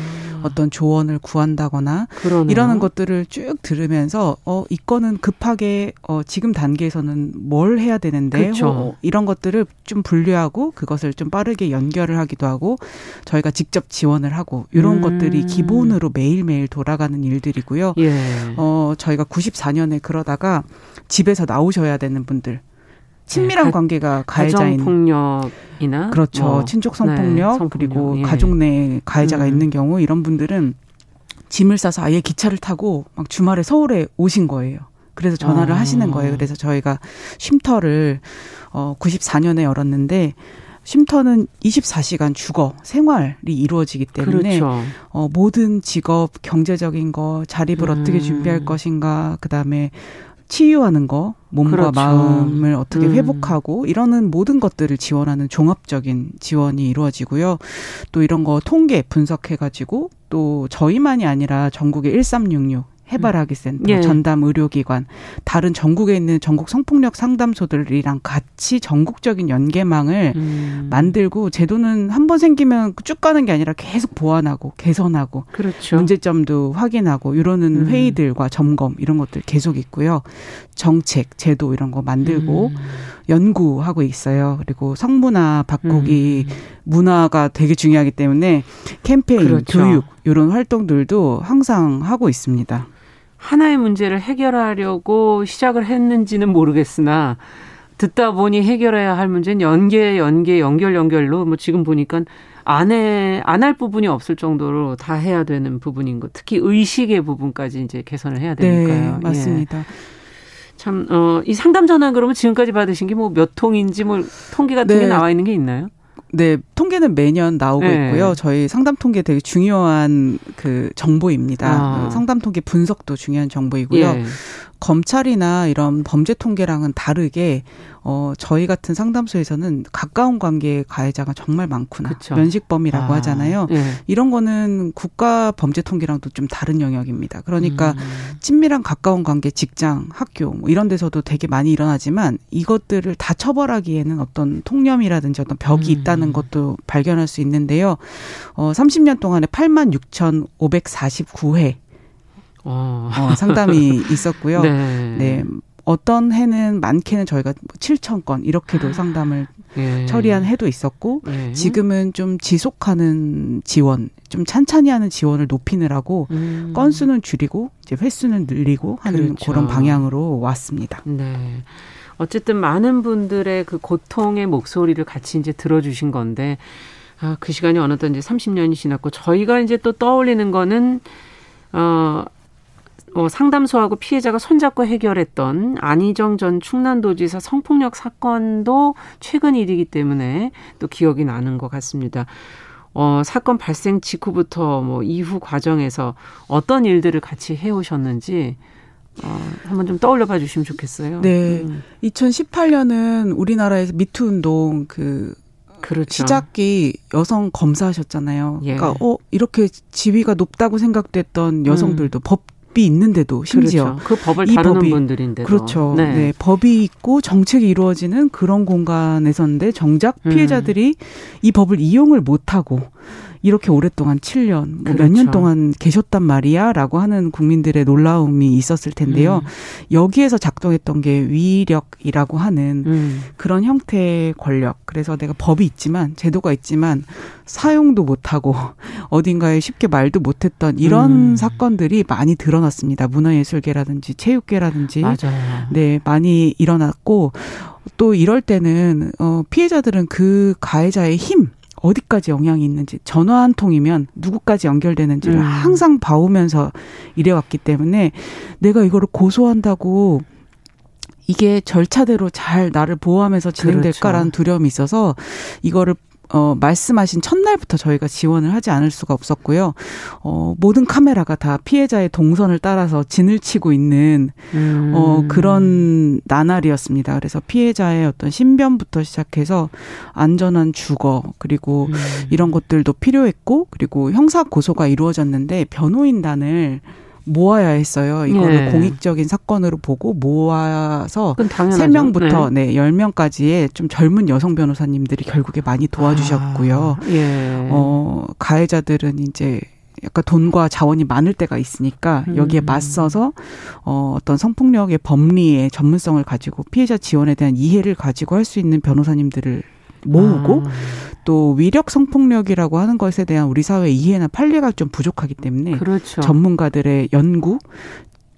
Speaker 6: 어떤 조언을 구한다거나
Speaker 2: 그러네요.
Speaker 6: 이러는 것들을 쭉 들으면서 어 이 거는 급하게 어 지금 단계에서는 뭘 해야 되는데. 어, 이런 것들을 좀 분류하고 그것을 좀 빠르게 연결을 하기도 하고 저희가 직접 지원을 하고 이런
Speaker 2: 음.
Speaker 6: 것들이 기본으로 매일매일 돌아가는 일들이고요.
Speaker 2: 예.
Speaker 6: 어 저희가 94년에 그러다가 집에서 나오셔야 되는 분들 친밀한
Speaker 2: 가-
Speaker 6: 관계가 가해자인
Speaker 2: 가정폭력이나
Speaker 6: 그렇죠.
Speaker 2: 뭐,
Speaker 6: 친족 성폭력,
Speaker 2: 네, 성폭력.
Speaker 6: 그리고
Speaker 2: 예.
Speaker 6: 가족 내 가해자가
Speaker 2: 음.
Speaker 6: 있는 경우 이런 분들은 짐을 싸서 아예 기차를 타고 막 주말에 서울에 오신 거예요. 그래서 전화를
Speaker 2: 아.
Speaker 6: 하시는 거예요. 그래서 저희가 쉼터를 어 94년에 열었는데 쉼터는 24시간 주거 생활이 이루어지기 때문에
Speaker 2: 그렇죠.
Speaker 6: 어, 모든 직업, 경제적인 거, 자립을
Speaker 2: 음.
Speaker 6: 어떻게 준비할 것인가, 그 다음에 치유하는 거, 몸과
Speaker 2: 그렇죠.
Speaker 6: 마음을 어떻게
Speaker 2: 음.
Speaker 6: 회복하고 이러는 모든 것들을 지원하는 종합적인 지원이 이루어지고요. 또 이런 거 통계 분석해 가지고 또 저희만이 아니라 전국의 1366 해바라기센터,
Speaker 2: 예.
Speaker 6: 전담 의료기관, 다른 전국에 있는 전국 성폭력 상담소들이랑 같이 전국적인 연계망을
Speaker 2: 음.
Speaker 6: 만들고 제도는 한 번 생기면 쭉 가는 게 아니라 계속 보완하고 개선하고
Speaker 2: 그렇죠.
Speaker 6: 문제점도 확인하고 이러는
Speaker 2: 음.
Speaker 6: 회의들과 점검 이런 것들 계속 있고요. 정책, 제도 이런 거 만들고
Speaker 2: 음.
Speaker 6: 연구하고 있어요. 그리고 성문화 바꾸기
Speaker 2: 음.
Speaker 6: 문화가 되게 중요하기 때문에 캠페인,
Speaker 2: 그렇죠.
Speaker 6: 교육 이런 활동들도 항상 하고 있습니다.
Speaker 2: 하나의 문제를 해결하려고 시작을 했는지는 모르겠으나 듣다 보니 해결해야 할 문제는 연계, 연계, 연결, 연결로 뭐 지금 보니까 안해 안할 부분이 없을 정도로 다 해야 되는 부분인 것. 특히 의식의 부분까지 이제 개선을 해야 되니까요.
Speaker 6: 네, 맞습니다.
Speaker 2: 예. 참, 어, 이 상담 전화 그러면 지금까지 받으신 게 뭐 몇 통인지 뭐 통계 같은 게
Speaker 6: 네.
Speaker 2: 나와 있는 게 있나요?
Speaker 6: 네, 통계는 매년 나오고
Speaker 2: 네.
Speaker 6: 있고요. 저희 상담 통계 되게 중요한 그 정보입니다.
Speaker 2: 아.
Speaker 6: 상담 통계 분석도 중요한 정보이고요.
Speaker 2: 예.
Speaker 6: 검찰이나 이런 범죄 통계랑은 다르게 어 저희 같은 상담소에서는 가까운 관계의 가해자가 정말 많구나.
Speaker 2: 그쵸.
Speaker 6: 면식범이라고
Speaker 2: 아,
Speaker 6: 하잖아요.
Speaker 2: 예.
Speaker 6: 이런 거는 국가 범죄 통계랑도 좀 다른 영역입니다. 그러니까
Speaker 2: 음.
Speaker 6: 친밀한 가까운 관계, 직장, 학교 뭐 이런 데서도 되게 많이 일어나지만 이것들을 다 처벌하기에는 어떤 통념이라든지 어떤 벽이
Speaker 2: 음.
Speaker 6: 있다는 것도 발견할 수 있는데요. 어 30년 동안에 8만 6,549회
Speaker 2: 어.
Speaker 6: 어, 상담이 [LAUGHS] 있었고요.
Speaker 2: 네.
Speaker 6: 네. 어떤 해는 많게는 저희가 7천 건 이렇게도 상담을
Speaker 2: 예.
Speaker 6: 처리한 해도 있었고
Speaker 2: 예.
Speaker 6: 지금은 좀 지속하는 지원, 좀 찬찬히 하는 지원을 높이느라고
Speaker 2: 음.
Speaker 6: 건수는 줄이고 이제 횟수는 늘리고 하는
Speaker 2: 그렇죠.
Speaker 6: 그런 방향으로 왔습니다.
Speaker 2: 네. 어쨌든 많은 분들의 그 고통의 목소리를 같이 이제 들어주신 건데, 아, 그 시간이 어느덧 이제 30년이 지났고, 저희가 이제 또 떠올리는 거는, 어, 어, 상담소하고 피해자가 손잡고 해결했던 안희정 전 충남도지사 성폭력 사건도 최근 일이기 때문에 또 기억이 나는 것 같습니다. 어, 사건 발생 직후부터 뭐 이후 과정에서 어떤 일들을 같이 해오셨는지 어, 한번 좀 떠올려 봐 주시면 좋겠어요.
Speaker 6: 네.
Speaker 2: 음,
Speaker 6: 2018년은 우리나라에서 미투 운동 그
Speaker 2: 그렇죠.
Speaker 6: 시작이 여성 검사하셨잖아요.
Speaker 2: 예.
Speaker 6: 그러니까 어 이렇게 지위가 높다고 생각됐던 여성들도 법 이 있는데도 심지어
Speaker 2: 음. 그렇죠. 그 법을
Speaker 6: 이
Speaker 2: 다루는
Speaker 6: 법이-
Speaker 2: 분들인데도
Speaker 6: 그렇죠.
Speaker 2: 네.
Speaker 6: 네. 법이 있고 정책이 이루어지는 그런 공간에서인데 정작
Speaker 2: 음.
Speaker 6: 피해자들이 이 법을 이용을 못하고 이렇게 오랫동안 7년, 뭐몇
Speaker 2: 그렇죠.
Speaker 6: 년 동안 계셨단 말이야 라고 하는 국민들의 놀라움이 있었을 텐데요. 여기에서 작동했던 게 위력이라고 하는
Speaker 2: 음.
Speaker 6: 그런 형태의 권력. 그래서 내가 법이 있지만, 제도가 있지만, 사용도 못하고, [LAUGHS] 어딘가에 쉽게 말도 못했던 이런
Speaker 2: 음.
Speaker 6: 사건들이 많이 드러났습니다. 문화예술계라든지 체육계라든지.
Speaker 2: 맞아요.
Speaker 6: 네, 많이 일어났고, 또 이럴 때는, 어, 피해자들은 그 가해자의 힘, 어디까지 영향이 있는지, 전화 한 통이면 누구까지 연결되는지를
Speaker 2: 음.
Speaker 6: 항상 봐오면서 일해왔기 때문에 내가 이거를 고소한다고 이게 절차대로 잘 나를 보호하면서 진행될까라는
Speaker 2: 그렇죠.
Speaker 6: 두려움이 있어서 이거를 어, 말씀하신 첫날부터 저희가 지원을 하지 않을 수가 없었고요. 어, 모든 카메라가 다 피해자의 동선을 따라서 진을 치고 있는
Speaker 2: 음.
Speaker 6: 어, 그런 나날이었습니다. 그래서 피해자의 어떤 신변부터 시작해서 안전한 주거, 그리고
Speaker 2: 음.
Speaker 6: 이런 것들도 필요했고, 그리고 형사 고소가 이루어졌는데 변호인단을 모아야 했어요. 이거를
Speaker 2: 예.
Speaker 6: 공익적인 사건으로 보고 모아서
Speaker 2: 그건 당연하죠.
Speaker 6: 세명부터 네, 열명까지의 좀 젊은 여성 변호사님들이 결국에 많이 도와주셨고요.
Speaker 2: 아, 예.
Speaker 6: 어, 가해자들은 이제 약간 돈과 자원이 많을 때가 있으니까 여기에
Speaker 2: 음.
Speaker 6: 맞서서 어, 어떤 성폭력의 법리의 전문성을 가지고 피해자 지원에 대한 이해를 가지고 할 수 있는 변호사님들을 모으고
Speaker 2: 아,
Speaker 6: 또 위력 성폭력이라고 하는 것에 대한 우리 사회의 이해나 판례가 좀 부족하기 때문에
Speaker 2: 그렇죠.
Speaker 6: 전문가들의 연구,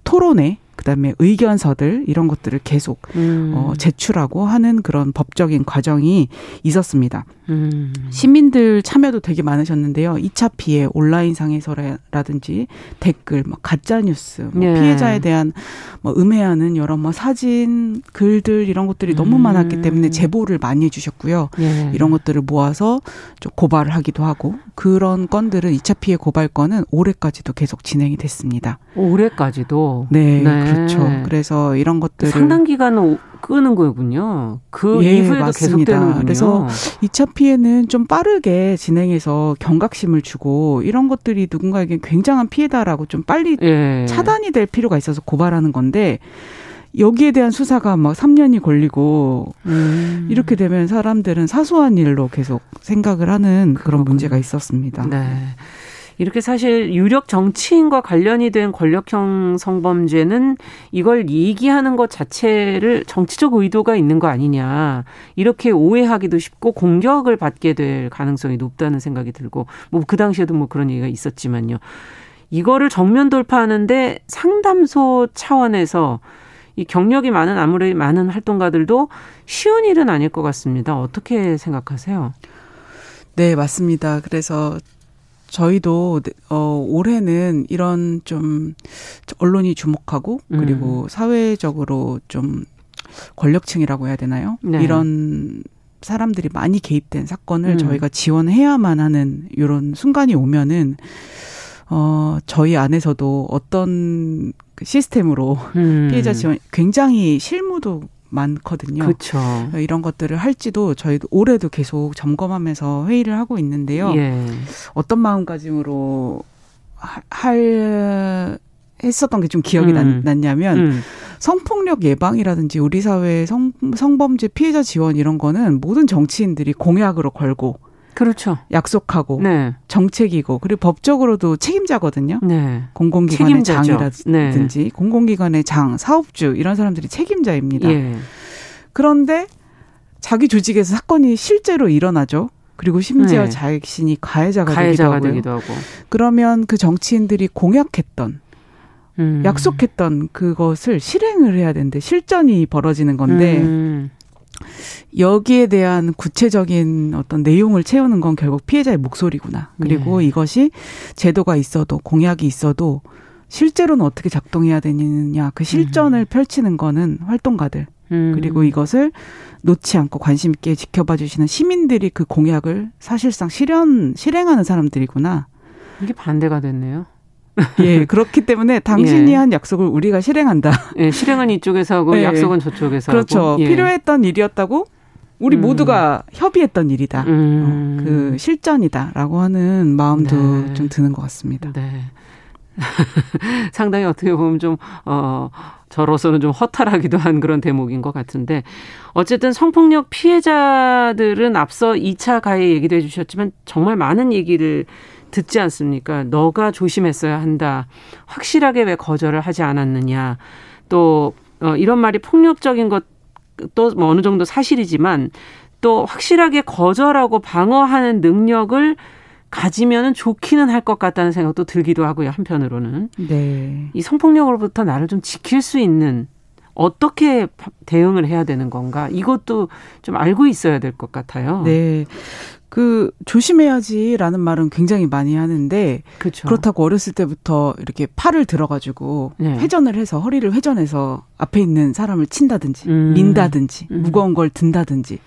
Speaker 6: 토론회, 그다음에 의견서들 이런 것들을 계속
Speaker 2: 음.
Speaker 6: 어, 제출하고 하는 그런 법적인 과정이 있었습니다.
Speaker 2: 음.
Speaker 6: 시민들 참여도 되게 많으셨는데요. 2차 피해 온라인 상에서라든지 댓글, 뭐 가짜 뉴스, 뭐
Speaker 2: 예.
Speaker 6: 피해자에 대한 뭐 음해하는 여러 뭐 사진, 글들 이런 것들이 너무
Speaker 2: 음.
Speaker 6: 많았기 때문에 제보를 많이 해주셨고요.
Speaker 2: 예.
Speaker 6: 이런 것들을 모아서 좀 고발을 하기도 하고 그런 건들은 2차 피해 고발 건은 올해까지도 계속 진행이 됐습니다.
Speaker 2: 올해까지도.
Speaker 6: 네,
Speaker 2: 네.
Speaker 6: 그렇죠. 그래서 이런 것들을
Speaker 2: 상당 기간 오- 끄는 거군요. 그
Speaker 6: 예,
Speaker 2: 이후에도
Speaker 6: 맞습니다.
Speaker 2: 계속되는군요.
Speaker 6: 그래서 2차 피해는 좀 빠르게 진행해서 경각심을 주고 이런 것들이 누군가에게 굉장한 피해다라고 좀 빨리
Speaker 2: 예.
Speaker 6: 차단이 될 필요가 있어서 고발하는 건데 여기에 대한 수사가 막 3년이 걸리고
Speaker 2: 음.
Speaker 6: 이렇게 되면 사람들은 사소한 일로 계속 생각을 하는 그런
Speaker 2: 그렇군요.
Speaker 6: 문제가 있었습니다.
Speaker 2: 네. 이렇게 사실 유력 정치인과 관련이 된 권력형 성범죄는 이걸 얘기하는 것 자체를 정치적 의도가 있는 거 아니냐. 이렇게 오해하기도 쉽고 공격을 받게 될 가능성이 높다는 생각이 들고 뭐 그 당시에도 뭐 그런 얘기가 있었지만요. 이거를 정면 돌파하는데 상담소 차원에서 이 경력이 많은 아무리 많은 활동가들도 쉬운 일은 아닐 것 같습니다. 어떻게 생각하세요?
Speaker 6: 네, 맞습니다. 그래서 저희도 어 올해는 이런 좀 언론이 주목하고
Speaker 2: 음.
Speaker 6: 그리고 사회적으로 좀 권력층이라고 해야 되나요?
Speaker 2: 네.
Speaker 6: 이런 사람들이 많이 개입된 사건을
Speaker 2: 음.
Speaker 6: 저희가 지원해야만 하는 이런 순간이 오면은 어 저희 안에서도 어떤 그 시스템으로
Speaker 2: 음.
Speaker 6: 피해자 지원 굉장히 실무도 많거든요.
Speaker 2: 그렇죠.
Speaker 6: 이런 것들을 할지도 저희도 올해도 계속 점검하면서 회의를 하고 있는데요.
Speaker 2: 예.
Speaker 6: 어떤 마음가짐으로 하- 할 했었던 게 좀 기억이
Speaker 2: 음.
Speaker 6: 났, 냐면
Speaker 2: 음.
Speaker 6: 성폭력 예방이라든지 우리 사회의 성, 성범죄 피해자 지원 이런 거는 모든 정치인들이 공약으로 걸고
Speaker 2: 그렇죠.
Speaker 6: 약속하고
Speaker 2: 네.
Speaker 6: 정책이고 그리고 법적으로도 책임자거든요.
Speaker 2: 네.
Speaker 6: 공공기관의
Speaker 2: 책임자죠.
Speaker 6: 장이라든지 공공기관의 장, 사업주 이런 사람들이 책임자입니다.
Speaker 2: 예.
Speaker 6: 그런데 자기 조직에서 사건이 실제로 일어나죠. 그리고 심지어
Speaker 2: 네.
Speaker 6: 자신이 가해자가,
Speaker 2: 가해자가.
Speaker 6: 되기도 하고. 그러면 그 정치인들이 공약했던
Speaker 2: 음.
Speaker 6: 약속했던 그것을 실행을 해야 되는데 실전이 벌어지는 건데
Speaker 2: 음.
Speaker 6: 여기에 대한 구체적인 어떤 내용을 채우는 건 결국 피해자의 목소리구나. 그리고
Speaker 2: 네.
Speaker 6: 이것이 제도가 있어도 공약이 있어도 실제로는 어떻게 작동해야 되느냐 그 실전을 펼치는 거는 활동가들
Speaker 2: 음.
Speaker 6: 그리고 이것을 놓지 않고 관심 있게 지켜봐 주시는 시민들이 그 공약을 사실상 실현 실행하는 사람들이구나.
Speaker 2: 이게 반대가 됐네요. [LAUGHS]
Speaker 6: 예, 그렇기 때문에 당신이
Speaker 2: 예.
Speaker 6: 한 약속을 우리가 실행한다.
Speaker 2: 예, 실행은 이쪽에서 하고
Speaker 6: 예.
Speaker 2: 약속은 저쪽에서
Speaker 6: 그렇죠.
Speaker 2: 하고. 예.
Speaker 6: 필요했던 일이었다고 우리
Speaker 2: 음.
Speaker 6: 모두가 협의했던 일이다.
Speaker 2: 음.
Speaker 6: 어, 그 실전이다라고 하는 마음도
Speaker 2: 네.
Speaker 6: 좀 드는 것 같습니다.
Speaker 2: 네. [LAUGHS] 상당히 어떻게 보면 좀, 어, 저로서는 좀 허탈하기도 한 그런 대목인 것 같은데, 어쨌든 성폭력 피해자들은 앞서 2차 가해 얘기도 해주셨지만, 정말 많은 얘기를 듣지 않습니까? 너가 조심했어야 한다. 확실하게 왜 거절을 하지 않았느냐. 또, 어, 이런 말이 폭력적인 것도 뭐 어느 정도 사실이지만, 또 확실하게 거절하고 방어하는 능력을 가지면은 좋기는 할 것 같다는 생각도 들기도 하고요. 한편으로는
Speaker 6: 네.
Speaker 2: 이 성폭력으로부터 나를 좀 지킬 수 있는 어떻게 대응을 해야 되는 건가 이것도 좀 알고 있어야 될 것 같아요.
Speaker 6: 네. 그 조심해야지라는 말은 굉장히 많이 하는데
Speaker 2: 그렇죠.
Speaker 6: 그렇다고 어렸을 때부터 이렇게 팔을 들어가지고
Speaker 2: 네.
Speaker 6: 회전을 해서 허리를 회전해서 앞에 있는 사람을 친다든지
Speaker 2: 음.
Speaker 6: 민다든지
Speaker 2: 음.
Speaker 6: 무거운 걸 든다든지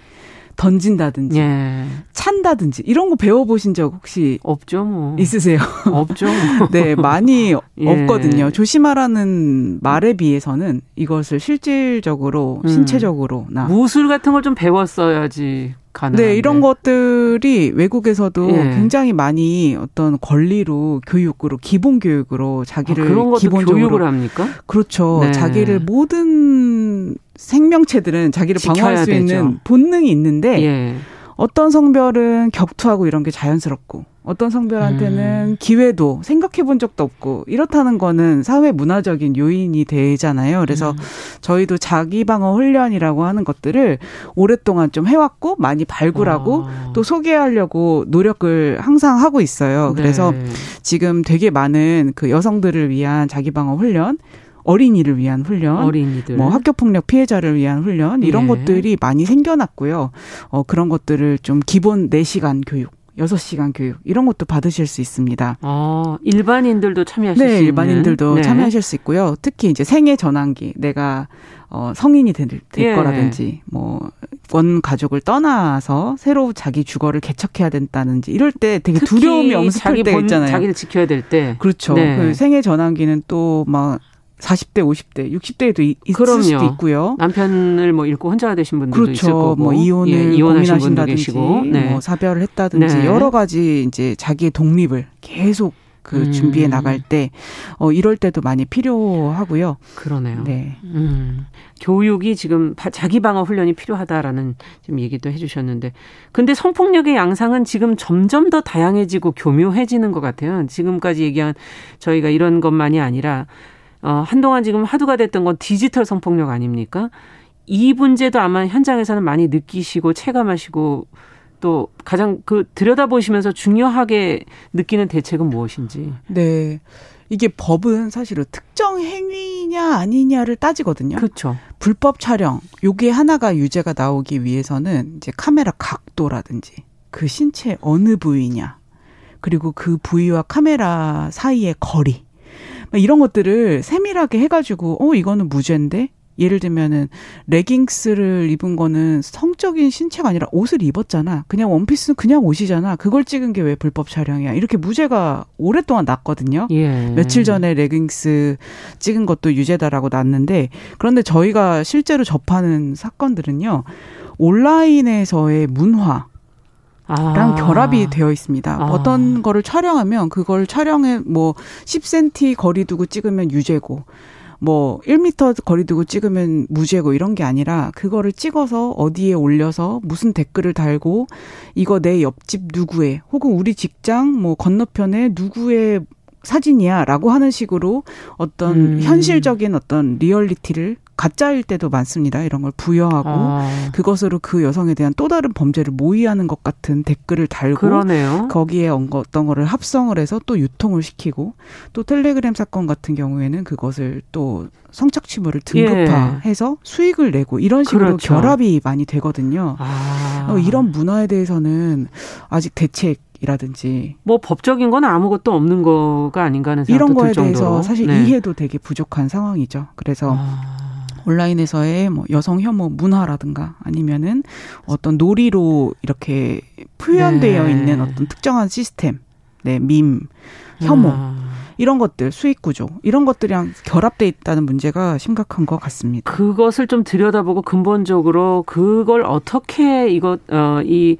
Speaker 6: 던진다든지
Speaker 2: 예.
Speaker 6: 찬다든지 이런 거 배워보신 적 혹시
Speaker 2: 없죠, 뭐.
Speaker 6: 있으세요? [LAUGHS]
Speaker 2: 없죠. 뭐.
Speaker 6: 네, 많이 [LAUGHS]
Speaker 2: 예.
Speaker 6: 없거든요. 조심하라는 말에 비해서는 이것을 실질적으로
Speaker 2: 음.
Speaker 6: 신체적으로나
Speaker 2: 무술 같은 걸 좀 배웠어야지 가능.
Speaker 6: 네, 이런 것들이 외국에서도
Speaker 2: 예.
Speaker 6: 굉장히 많이 어떤 권리로 교육으로 기본 교육으로 자기를
Speaker 2: 아, 그런 것도
Speaker 6: 기본적으로
Speaker 2: 교육을 합니까?
Speaker 6: 그렇죠.
Speaker 2: 네.
Speaker 6: 자기를 모든 생명체들은 자기를 방어할 수
Speaker 2: 되죠.
Speaker 6: 있는 본능이 있는데
Speaker 2: 예.
Speaker 6: 어떤 성별은 격투하고 이런 게 자연스럽고 어떤 성별한테는
Speaker 2: 음.
Speaker 6: 기회도 생각해 본 적도 없고 이렇다는 거는 사회 문화적인 요인이 되잖아요. 그래서
Speaker 2: 음.
Speaker 6: 저희도 자기 방어 훈련이라고 하는 것들을 오랫동안 좀 해왔고 많이 발굴하고
Speaker 2: 아.
Speaker 6: 또 소개하려고 노력을 항상 하고 있어요. 그래서
Speaker 2: 네.
Speaker 6: 지금 되게 많은 그 여성들을 위한 자기 방어 훈련, 어린이를 위한 훈련,
Speaker 2: 어린이들.
Speaker 6: 뭐 학교 폭력 피해자를 위한 훈련 이런
Speaker 2: 예.
Speaker 6: 것들이 많이 생겨났고요. 어 그런 것들을 좀 기본 4시간 교육, 6시간 교육 이런 것도 받으실 수 있습니다.
Speaker 2: 아, 일반인들도 참여하실 수
Speaker 6: 네,
Speaker 2: 있는.
Speaker 6: 일반인들도
Speaker 2: 네.
Speaker 6: 참여하실 수 있고요. 특히 이제 생애 전환기 내가 어 성인이 될, 될
Speaker 2: 예.
Speaker 6: 거라든지 뭐 원 가족을 떠나서 새로 자기 주거를 개척해야 된다든지 이럴 때 되게 두려움이 엄습할 때
Speaker 2: 본-
Speaker 6: 있잖아요.
Speaker 2: 자기를 지켜야 될 때.
Speaker 6: 그렇죠.
Speaker 2: 네.
Speaker 6: 그 생애 전환기는 또 막 40대, 50대, 60대에도 있을
Speaker 2: 그럼요.
Speaker 6: 수도 있고요.
Speaker 2: 남편을 뭐 잃고 혼자가 되신 분들도
Speaker 6: 그렇죠.
Speaker 2: 있을 거고,
Speaker 6: 뭐 이혼을
Speaker 2: 예, 이혼하신 분도
Speaker 6: 고민하신다든지,
Speaker 2: 계시고, 네.
Speaker 6: 뭐 사별을 했다든지
Speaker 2: 네.
Speaker 6: 여러 가지 이제 자기의 독립을 계속 그
Speaker 2: 음.
Speaker 6: 준비해 나갈 때, 어, 이럴 때도 많이 필요하고요.
Speaker 2: 그러네요.
Speaker 6: 네.
Speaker 2: 음, 교육이 지금 바- 자기 방어 훈련이 필요하다라는 지금 얘기도 해주셨는데, 근데 성폭력의 양상은 지금 점점 더 다양해지고 교묘해지는 것 같아요. 지금까지 얘기한 저희가 이런 것만이 아니라 어, 한동안 지금 화두가 됐던 건 디지털 성폭력 아닙니까? 이 문제도 아마 현장에서는 많이 느끼시고 체감하시고 또 가장 그 들여다보시면서 중요하게 느끼는 대책은 무엇인지.
Speaker 6: 네. 이게 법은 사실은 특정 행위냐 아니냐를 따지거든요.
Speaker 2: 그렇죠.
Speaker 6: 불법 촬영 요게 하나가 유죄가 나오기 위해서는 이제 카메라 각도라든지 그 신체 어느 부위냐 그리고 그 부위와 카메라 사이의 거리 막 이런 것들을 세밀하게 해가지고 어 이거는 무죄인데 예를 들면은 레깅스를 입은 거는 성적인 신체가 아니라 옷을 입었잖아. 그냥 원피스는 그냥 옷이잖아. 그걸 찍은 게 왜 불법 촬영이야? 이렇게 무죄가 오랫동안 났거든요.
Speaker 2: 예.
Speaker 6: 며칠 전에 레깅스 찍은 것도 유죄다라고 났는데 그런데 저희가 실제로 접하는 사건들은요 온라인에서의 문화 랑
Speaker 2: 아.
Speaker 6: 결합이 되어 있습니다.
Speaker 2: 아.
Speaker 6: 어떤 거를 촬영하면 그걸 촬영에 뭐 10cm 거리 두고 찍으면 유죄고 뭐 1m 거리 두고 찍으면 무죄고 이런 게 아니라 그거를 찍어서 어디에 올려서 무슨 댓글을 달고 이거 내 옆집 누구의 혹은 우리 직장 뭐 건너편에 누구의 사진이야라고 하는 식으로 어떤
Speaker 2: 음.
Speaker 6: 현실적인 어떤 리얼리티를 가짜일 때도 많습니다. 이런 걸 부여하고
Speaker 2: 아,
Speaker 6: 그것으로 그 여성에 대한 또 다른 범죄를 모의하는 것 같은 댓글을 달고
Speaker 2: 그러네요.
Speaker 6: 거기에 엉- 어떤 거를 합성을 해서 또 유통을 시키고 또 텔레그램 사건 같은 경우에는 그것을 또 성착 취물을 등급화해서 수익을 내고 이런 식으로
Speaker 2: 예. 그렇죠.
Speaker 6: 결합이 많이 되거든요.
Speaker 2: 아.
Speaker 6: 어, 이런 문화에 대해서는 아직 대책 이라든지
Speaker 2: 뭐 법적인 건 아무것도 없는 거가 아닌가 하는 생각도
Speaker 6: 이런 거에
Speaker 2: 들 정도로.
Speaker 6: 대해서 사실
Speaker 2: 네.
Speaker 6: 이해도 되게 부족한 상황이죠. 그래서
Speaker 2: 아.
Speaker 6: 온라인에서의 뭐 여성 혐오 문화라든가 아니면은 어떤 놀이로 이렇게 표현되어
Speaker 2: 네.
Speaker 6: 있는 어떤 특정한 시스템, 네, 밈, 혐오
Speaker 2: 아.
Speaker 6: 이런 것들 수익 구조 이런 것들이랑 결합돼 있다는 문제가 심각한 것 같습니다.
Speaker 2: 그것을 좀 들여다보고 근본적으로 그걸 어떻게 이것 어이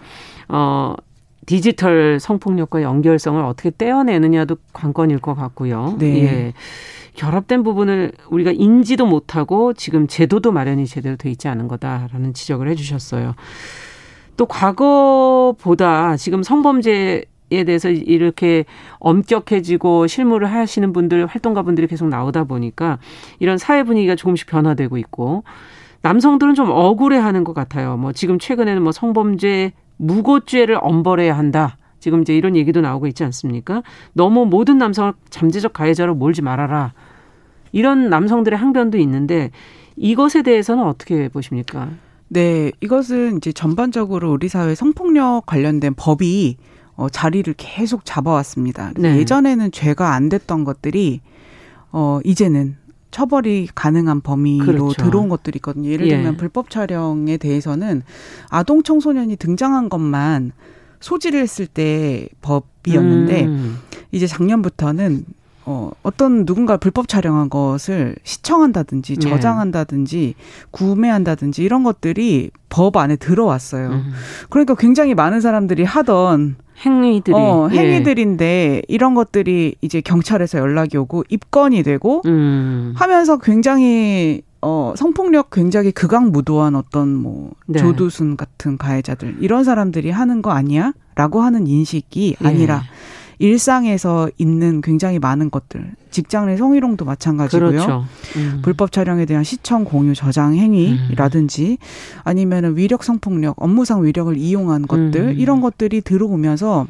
Speaker 2: 어 디지털 성폭력과 연결성을 어떻게 떼어내느냐도 관건일 것 같고요.
Speaker 6: 네.
Speaker 2: 예. 결합된 부분을 우리가 인지도 못하고 지금 제도도 마련이 제대로 돼 있지 않은 거다라는 지적을 해주셨어요. 또 과거보다 지금 성범죄 에 대해서 이렇게 엄격해지고 실무를 하시는 분들 활동가 분들이 계속 나오다 보니까 이런 사회 분위기가 조금씩 변화되고 있고 남성들은 좀 억울해하는 것 같아요. 뭐 지금 최근에는 뭐 성범죄 무고죄를 엄벌해야 한다. 지금 이제 이런 얘기도 나오고 있지 않습니까? 너무 모든 남성을 잠재적 가해자로 몰지 말아라. 이런 남성들의 항변도 있는데 이것에 대해서는 어떻게 보십니까?
Speaker 6: 네, 이것은 이제 전반적으로 우리 사회 성폭력 관련된 법이 어, 자리를 계속 잡아왔습니다.
Speaker 2: 네.
Speaker 6: 예전에는 죄가 안 됐던 것들이 어, 이제는 처벌이 가능한 범위로
Speaker 2: 그렇죠.
Speaker 6: 들어온 것들이 있거든요. 예를
Speaker 2: 예.
Speaker 6: 들면 불법 촬영에 대해서는 아동 청소년이 등장한 것만 소지를 했을 때 법이었는데
Speaker 2: 음.
Speaker 6: 이제 작년부터는 어, 어떤 누군가 불법 촬영한 것을 시청한다든지
Speaker 2: 네.
Speaker 6: 저장한다든지 구매한다든지 이런 것들이 법 안에 들어왔어요.
Speaker 2: 음.
Speaker 6: 그러니까 굉장히 많은 사람들이 하던
Speaker 2: 행위들이
Speaker 6: 어,
Speaker 2: 예.
Speaker 6: 행위들인데 이런 것들이 이제 경찰에서 연락이 오고 입건이 되고
Speaker 2: 음.
Speaker 6: 하면서 굉장히 어 성폭력 굉장히 극악무도한 어떤 뭐
Speaker 2: 네.
Speaker 6: 조두순 같은 가해자들 이런 사람들이 하는 거 아니야?라고 하는 인식이
Speaker 2: 예.
Speaker 6: 아니라 일상에서 있는 굉장히 많은 것들 직장 내 성희롱도 마찬가지고요.
Speaker 2: 그렇죠. 음.
Speaker 6: 불법 촬영에 대한 시청 공유 저장 행위라든지 아니면은 위력 성폭력 업무상 위력을 이용한 것들
Speaker 2: 음.
Speaker 6: 이런 것들이 들어오면서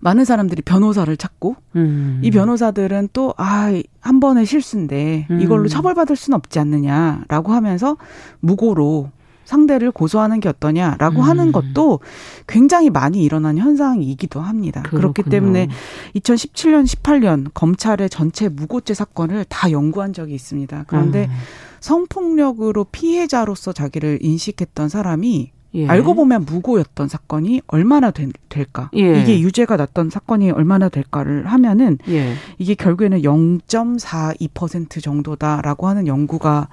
Speaker 6: 많은 사람들이 변호사를 찾고
Speaker 2: 음.
Speaker 6: 이 변호사들은 또, 아, 한 번의 실수인데
Speaker 2: 음.
Speaker 6: 이걸로 처벌받을 수는 없지 않느냐라고 하면서 무고로 상대를 고소하는 게 어떠냐라고
Speaker 2: 음.
Speaker 6: 하는 것도 굉장히 많이 일어난 현상이기도 합니다. 그렇기
Speaker 2: 그렇군요.
Speaker 6: 때문에 2017년, 18년 검찰의 전체 무고죄 사건을 다 연구한 적이 있습니다. 그런데
Speaker 2: 음.
Speaker 6: 성폭력으로 피해자로서 자기를 인식했던 사람이
Speaker 2: 예.
Speaker 6: 알고 보면 무고였던 사건이 얼마나 된, 될까?
Speaker 2: 예.
Speaker 6: 이게 유죄가 났던 사건이 얼마나 될까를 하면은
Speaker 2: 예.
Speaker 6: 이게 결국에는 0.42% 정도다라고 하는 연구가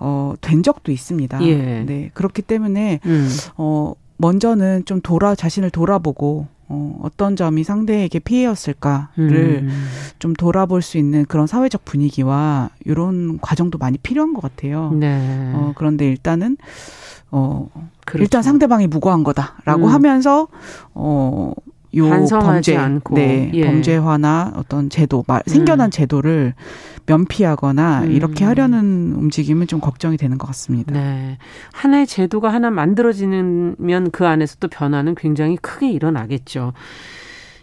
Speaker 6: 어, 된 적도 있습니다.
Speaker 2: 예.
Speaker 6: 네. 그렇기 때문에
Speaker 2: 음.
Speaker 6: 어, 먼저는 좀 돌아 자신을 돌아보고 어, 어떤 점이 상대에게 피해였을까를
Speaker 2: 음.
Speaker 6: 좀 돌아볼 수 있는 그런 사회적 분위기와 이런 과정도 많이 필요한 것 같아요.
Speaker 2: 네.
Speaker 6: 어, 그런데 일단은 어
Speaker 2: 그렇죠.
Speaker 6: 일단 상대방이 무고한 거다라고
Speaker 2: 음.
Speaker 6: 하면서 어. 요
Speaker 2: 반성하지
Speaker 6: 범죄,
Speaker 2: 않고.
Speaker 6: 네,
Speaker 2: 예.
Speaker 6: 범죄화나 어떤 제도, 말, 생겨난 제도를 면피하거나
Speaker 2: 음.
Speaker 6: 이렇게 하려는 움직임은 좀 걱정이 되는 것 같습니다.
Speaker 2: 네. 하나의 제도가 하나 만들어지면 그 안에서 또 변화는 굉장히 크게 일어나겠죠.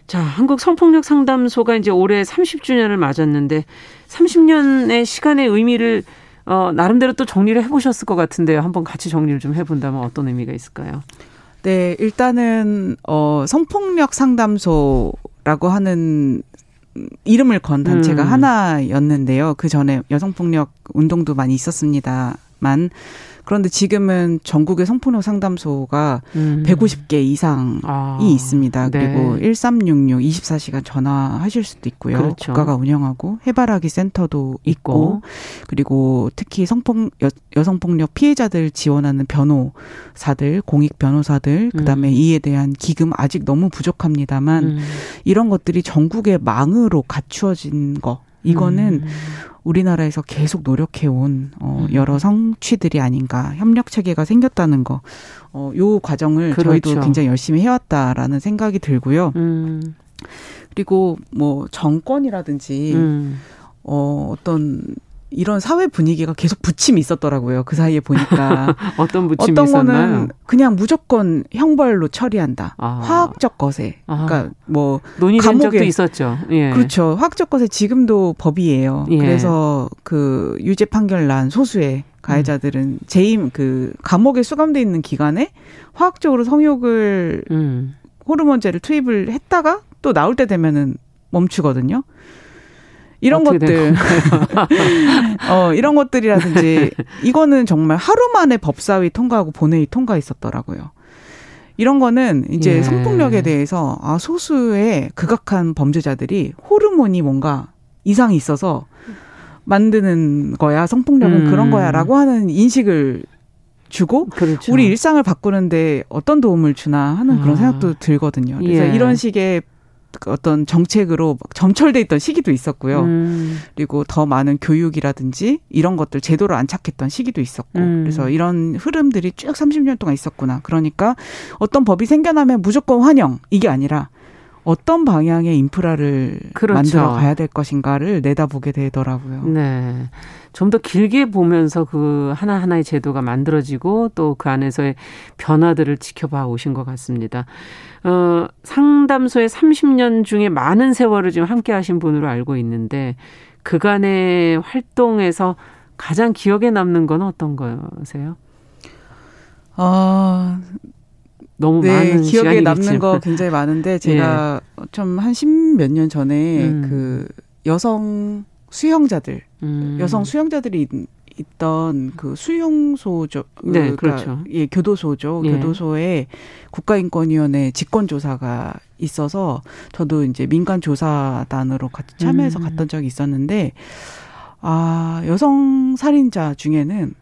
Speaker 2: 자, 한국 성폭력 상담소가 이제 올해 30주년을 맞았는데 30년의 시간의 의미를 어, 나름대로 또 정리를 해보셨을 것 같은데요. 한번 같이 정리를 좀 해본다면 어떤 의미가 있을까요?
Speaker 6: 네, 일단은 어 성폭력 상담소라고 하는 이름을 건 단체가
Speaker 2: 음.
Speaker 6: 하나였는데요. 그 전에 여성폭력 운동도 많이 있었습니다 만 그런데 지금은 전국의 성폭력 상담소가
Speaker 2: 음.
Speaker 6: 150개 이상이
Speaker 2: 아,
Speaker 6: 있습니다.
Speaker 2: 네.
Speaker 6: 그리고 1366 24시간 전화하실 수도 있고요.
Speaker 2: 그렇죠.
Speaker 6: 국가가 운영하고 해바라기 센터도 있고,
Speaker 2: 있고.
Speaker 6: 그리고 특히 성폭 여, 여성폭력 피해자들 지원하는 변호사들, 공익 변호사들, 그다음에
Speaker 2: 음.
Speaker 6: 이에 대한 기금 아직 너무 부족합니다만
Speaker 2: 음.
Speaker 6: 이런 것들이 전국의 망으로 갖추어진 거 이거는
Speaker 2: 음.
Speaker 6: 우리나라에서 계속 노력해온 어,
Speaker 2: 음.
Speaker 6: 여러 성취들이 아닌가 협력 체계가 생겼다는 거, 어, 요 과정을 저희도
Speaker 2: 그렇죠.
Speaker 6: 굉장히 열심히 해왔다라는 생각이 들고요.
Speaker 2: 음.
Speaker 6: 그리고 뭐 정권이라든지
Speaker 2: 음.
Speaker 6: 어, 어떤 이런 사회 분위기가 계속 부침이 있었더라고요. 그 사이에 보니까 [LAUGHS]
Speaker 2: 어떤 부침이
Speaker 6: 어떤
Speaker 2: 있었나요?
Speaker 6: 거는 그냥 무조건 형벌로 처리한다.
Speaker 2: 아.
Speaker 6: 화학적 거세.
Speaker 2: 아.
Speaker 6: 그러니까 뭐
Speaker 2: 논의된
Speaker 6: 감옥에-
Speaker 2: 있었죠. 예.
Speaker 6: 그렇죠. 화학적 것에 지금도 법이에요.
Speaker 2: 예.
Speaker 6: 그래서 그 유죄 판결 난 소수의 가해자들은 재임 그 감옥에 수감돼 있는 기간에 화학적으로 성욕을
Speaker 2: 음.
Speaker 6: 호르몬제를 투입을 했다가 또 나올 때 되면은 멈추거든요. 이런 것들, [LAUGHS] 어 이런 것들이라든지 이거는 정말 하루 만에 법사위 통과하고 본회의 통과 있었더라고요. 이런 거는 이제
Speaker 2: 예.
Speaker 6: 성폭력에 대해서 아 소수의 극악한 범죄자들이 호르몬이 뭔가 이상이 있어서 만드는 거야 성폭력은
Speaker 2: 음.
Speaker 6: 그런 거야라고 하는 인식을 주고
Speaker 2: 그렇죠.
Speaker 6: 우리 일상을 바꾸는데 어떤 도움을 주나 하는 그런
Speaker 2: 아.
Speaker 6: 생각도 들거든요. 그래서
Speaker 2: 예.
Speaker 6: 이런 식의 어떤 정책으로 막 점철돼 있던 시기도 있었고요.
Speaker 2: 음.
Speaker 6: 그리고 더 많은 교육이라든지 이런 것들 제도를 안착했던 시기도 있었고
Speaker 2: 음.
Speaker 6: 그래서 이런 흐름들이 쭉 30년 동안 있었구나. 그러니까 어떤 법이 생겨나면 무조건 환영 이게 아니라 어떤 방향의 인프라를
Speaker 2: 그렇죠.
Speaker 6: 만들어 가야 될 것인가를 내다보게 되더라고요.
Speaker 2: 네. 좀 더 길게 보면서 그 하나하나의 제도가 만들어지고 또 그 안에서의 변화들을 지켜봐 오신 것 같습니다. 어, 상담소의 30년 중에 많은 세월을 지금 함께 하신 분으로 알고 있는데 그간의 활동에서 가장 기억에 남는 건 어떤 거세요?
Speaker 6: 아,
Speaker 2: 너무
Speaker 6: 네,
Speaker 2: 많은
Speaker 6: 기억에. 남는 거 굉장히 많은데 [LAUGHS] 제가 좀한 십 몇 년 전에
Speaker 2: 음.
Speaker 6: 그 여성 수영자들,
Speaker 2: 음.
Speaker 6: 여성 수영자들이 있, 있던 그 수용소죠.
Speaker 2: 네,
Speaker 6: 그러니까
Speaker 2: 그렇죠.
Speaker 6: 예, 교도소죠.
Speaker 2: 예.
Speaker 6: 교도소에 국가인권위원회 직권조사가 있어서 저도 이제 민간 조사단으로 같이 참여해서
Speaker 2: 음.
Speaker 6: 갔던 적이 있었는데 아 여성 살인자 중에는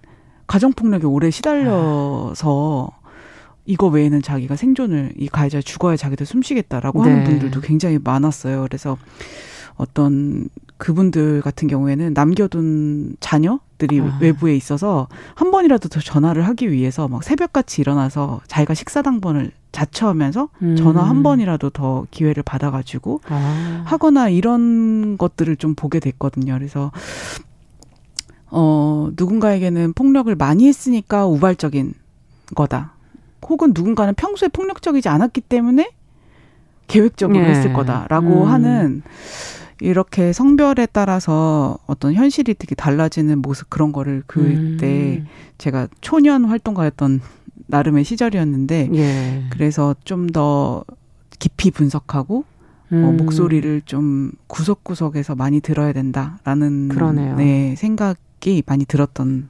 Speaker 6: 가정폭력에 오래 시달려서 이거 외에는 자기가 생존을 이 가해자 죽어야 자기도 숨쉬겠다라고 하는
Speaker 2: 네.
Speaker 6: 분들도 굉장히 많았어요. 그래서 어떤 그분들 같은 경우에는 남겨둔 자녀들이
Speaker 2: 아.
Speaker 6: 외부에 있어서 한 번이라도 더 전화를 하기 위해서 막 새벽같이 일어나서 자기가 식사 당번을 자처하면서
Speaker 2: 음.
Speaker 6: 전화 한 번이라도 더 기회를 받아가지고
Speaker 2: 아.
Speaker 6: 하거나 이런 것들을 좀 보게 됐거든요. 그래서 어 누군가에게는 폭력을 많이 했으니까 우발적인 거다. 혹은 누군가는 평소에 폭력적이지 않았기 때문에 계획적으로
Speaker 2: 예.
Speaker 6: 했을 거다라고
Speaker 2: 음.
Speaker 6: 하는 이렇게 성별에 따라서 어떤 현실이 되게 달라지는 모습 그런 거를 그때
Speaker 2: 음.
Speaker 6: 제가 초년 활동가였던 나름의 시절이었는데
Speaker 2: 예.
Speaker 6: 그래서 좀 더 깊이 분석하고 어,
Speaker 2: 음.
Speaker 6: 목소리를 좀 구석구석에서 많이 들어야 된다라는
Speaker 2: 그러네요.
Speaker 6: 네, 생각이 많이 들었던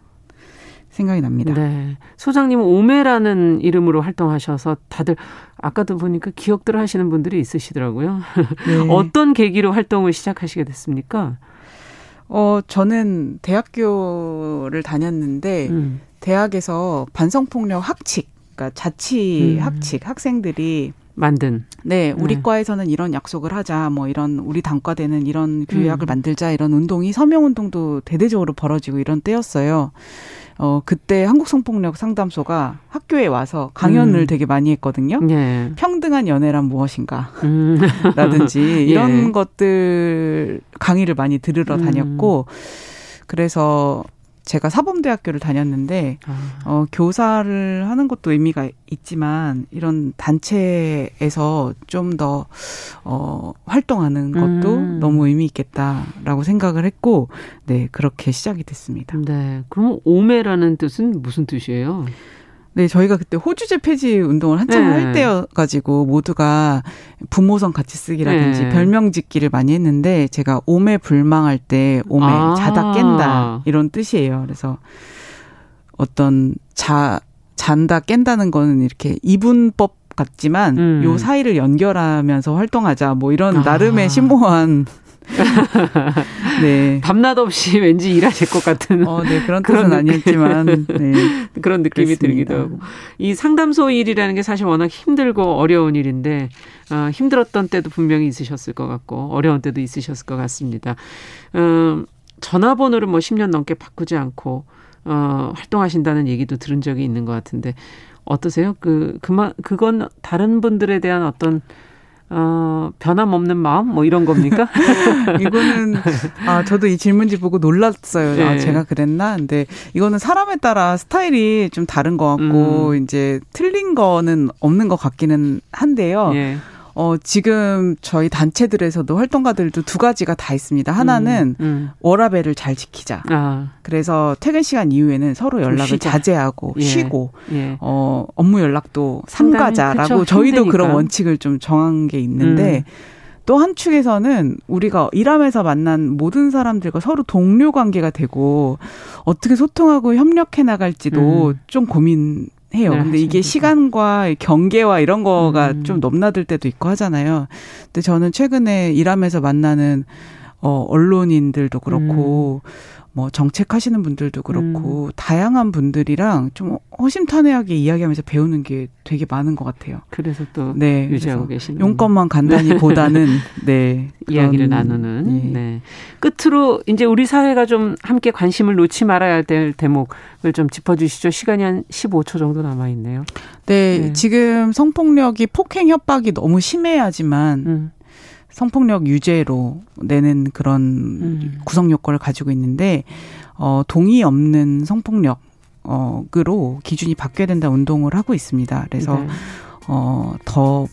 Speaker 6: 생각이 납니다.
Speaker 2: 네. 소장님은 오메라는 이름으로 활동하셔서 다들 아까도 보니까 기억들 하시는 분들이 있으시더라고요. 네. [LAUGHS] 어떤 계기로 활동을 시작하시게 됐습니까?
Speaker 6: 어, 저는 대학교를 다녔는데 음. 대학에서 반성폭력 학칙, 그러니까 자치 음. 학칙 학생들이
Speaker 2: 만든.
Speaker 6: 네, 우리 네. 과에서는 이런 약속을 하자, 뭐 이런 우리 단과대는 이런 규약을 음. 만들자 이런 운동이 서명 운동도 대대적으로 벌어지고 이런 때였어요. 어 그때 한국 성폭력 상담소가 학교에 와서 강연을 음. 되게 많이 했거든요. 예. 평등한 연애란 무엇인가? 음. [LAUGHS] 라든지 [LAUGHS] 이런 예. 것들 강의를 많이 들으러 음. 다녔고 그래서 제가 사범대학교를 다녔는데 아. 어, 교사를 하는 것도 의미가 있지만 이런 단체에서 좀 더 어, 활동하는 것도 음. 너무 의미 있겠다라고 생각을 했고 네 그렇게 시작이 됐습니다.
Speaker 2: 네, 그럼 오메라는 뜻은 무슨 뜻이에요?
Speaker 6: 네, 저희가 그때 호주제 폐지 운동을 한참 네. 할 때여가지고 모두가 부모성 같이 쓰기라든지 네. 별명 짓기를 많이 했는데 제가 오매 불망할 때 오매 아. 자다 깬다 이런 뜻이에요. 그래서 어떤 자 잔다 깬다는 거는 이렇게 이분법 같지만 음. 요 사이를 연결하면서 활동하자 뭐 이런 아. 나름의 심오한 [LAUGHS]
Speaker 2: 네. 밤낮 없이 [LAUGHS] 왠지 일하실 것 같은.
Speaker 6: 어, 네. 그런 뜻은 그런 아니었지만, [LAUGHS] 네.
Speaker 2: 그런 느낌이 그렇습니다. 들기도 하고. 이 상담소 일이라는 게 사실 워낙 힘들고 어려운 일인데, 어, 힘들었던 때도 분명히 있으셨을 것 같고, 어려운 때도 있으셨을 것 같습니다. 어, 전화번호를 뭐 10년 넘게 바꾸지 않고, 어, 활동하신다는 얘기도 들은 적이 있는 것 같은데, 어떠세요? 그, 그만, 그건 다른 분들에 대한 어떤 어, 변함없는 마음? 뭐 이런 겁니까? [LAUGHS]
Speaker 6: 이거는, 아, 저도 이 질문지 보고 놀랐어요. 아, 네. 아, 제가 그랬나? 근데 이거는 사람에 따라 스타일이 좀 다른 것 같고, 음. 이제 틀린 거는 없는 것 같기는 한데요. 네. 어, 지금 저희 단체들에서도 활동가들도 두 가지가 다 있습니다. 하나는 음, 음. 워라벨을 잘 지키자. 아. 그래서 퇴근 시간 이후에는 서로 연락을 쉬자. 자제하고 예. 쉬고 예. 어, 업무 연락도 삼가자라고 저희도 힘드니까. 그런 원칙을 좀 정한 게 있는데 음. 또한 축에서는 우리가 일하면서 만난 모든 사람들과 서로 동료 관계가 되고 어떻게 소통하고 협력해 나갈지도 음. 좀 고민 해요. 네, 근데 이게 시간과 경계와 이런 거가 음. 좀 넘나들 때도 있고 하잖아요. 근데 저는 최근에 일하면서 만나는 어 언론인들도 그렇고 음. 뭐 정책하시는 분들도 그렇고 음. 다양한 분들이랑 좀 허심탄회하게 이야기하면서 배우는 게 되게 많은 것 같아요.
Speaker 2: 그래서 또 네, 유지하고 계시는
Speaker 6: 용건만 간단히 보다는 [LAUGHS] 네
Speaker 2: 이야기를 나누는 예. 네 끝으로 이제 우리 사회가 좀 함께 관심을 놓지 말아야 될 대목을 좀 짚어주시죠. 시간이 한 15초 정도 남아 있네요.
Speaker 6: 네, 네, 지금 성폭력이 폭행 협박이 너무 심해야지만 음. 성폭력 유죄로 내는 그런 음. 구성 요건을 가지고 있는데 어 동의 없는 성폭력 어으로 기준이 바뀌어야 된다 운동을 하고 있습니다. 그래서 네. 어더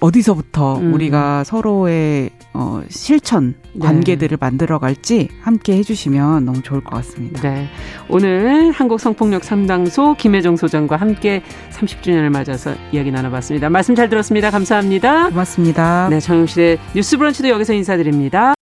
Speaker 6: 어디서부터 음. 우리가 서로의 어, 실천 네. 관계들을 네. 만들어 갈지 함께 해주시면 너무 좋을 것 같습니다.
Speaker 2: 네. 오늘 한국 성폭력 상당소 김혜정 소장과 함께 30주년을 맞아서 이야기 나눠봤습니다. 말씀 잘 들었습니다. 감사합니다.
Speaker 6: 고맙습니다.
Speaker 2: 네, 정용실의 뉴스 브런치도 여기서 인사드립니다.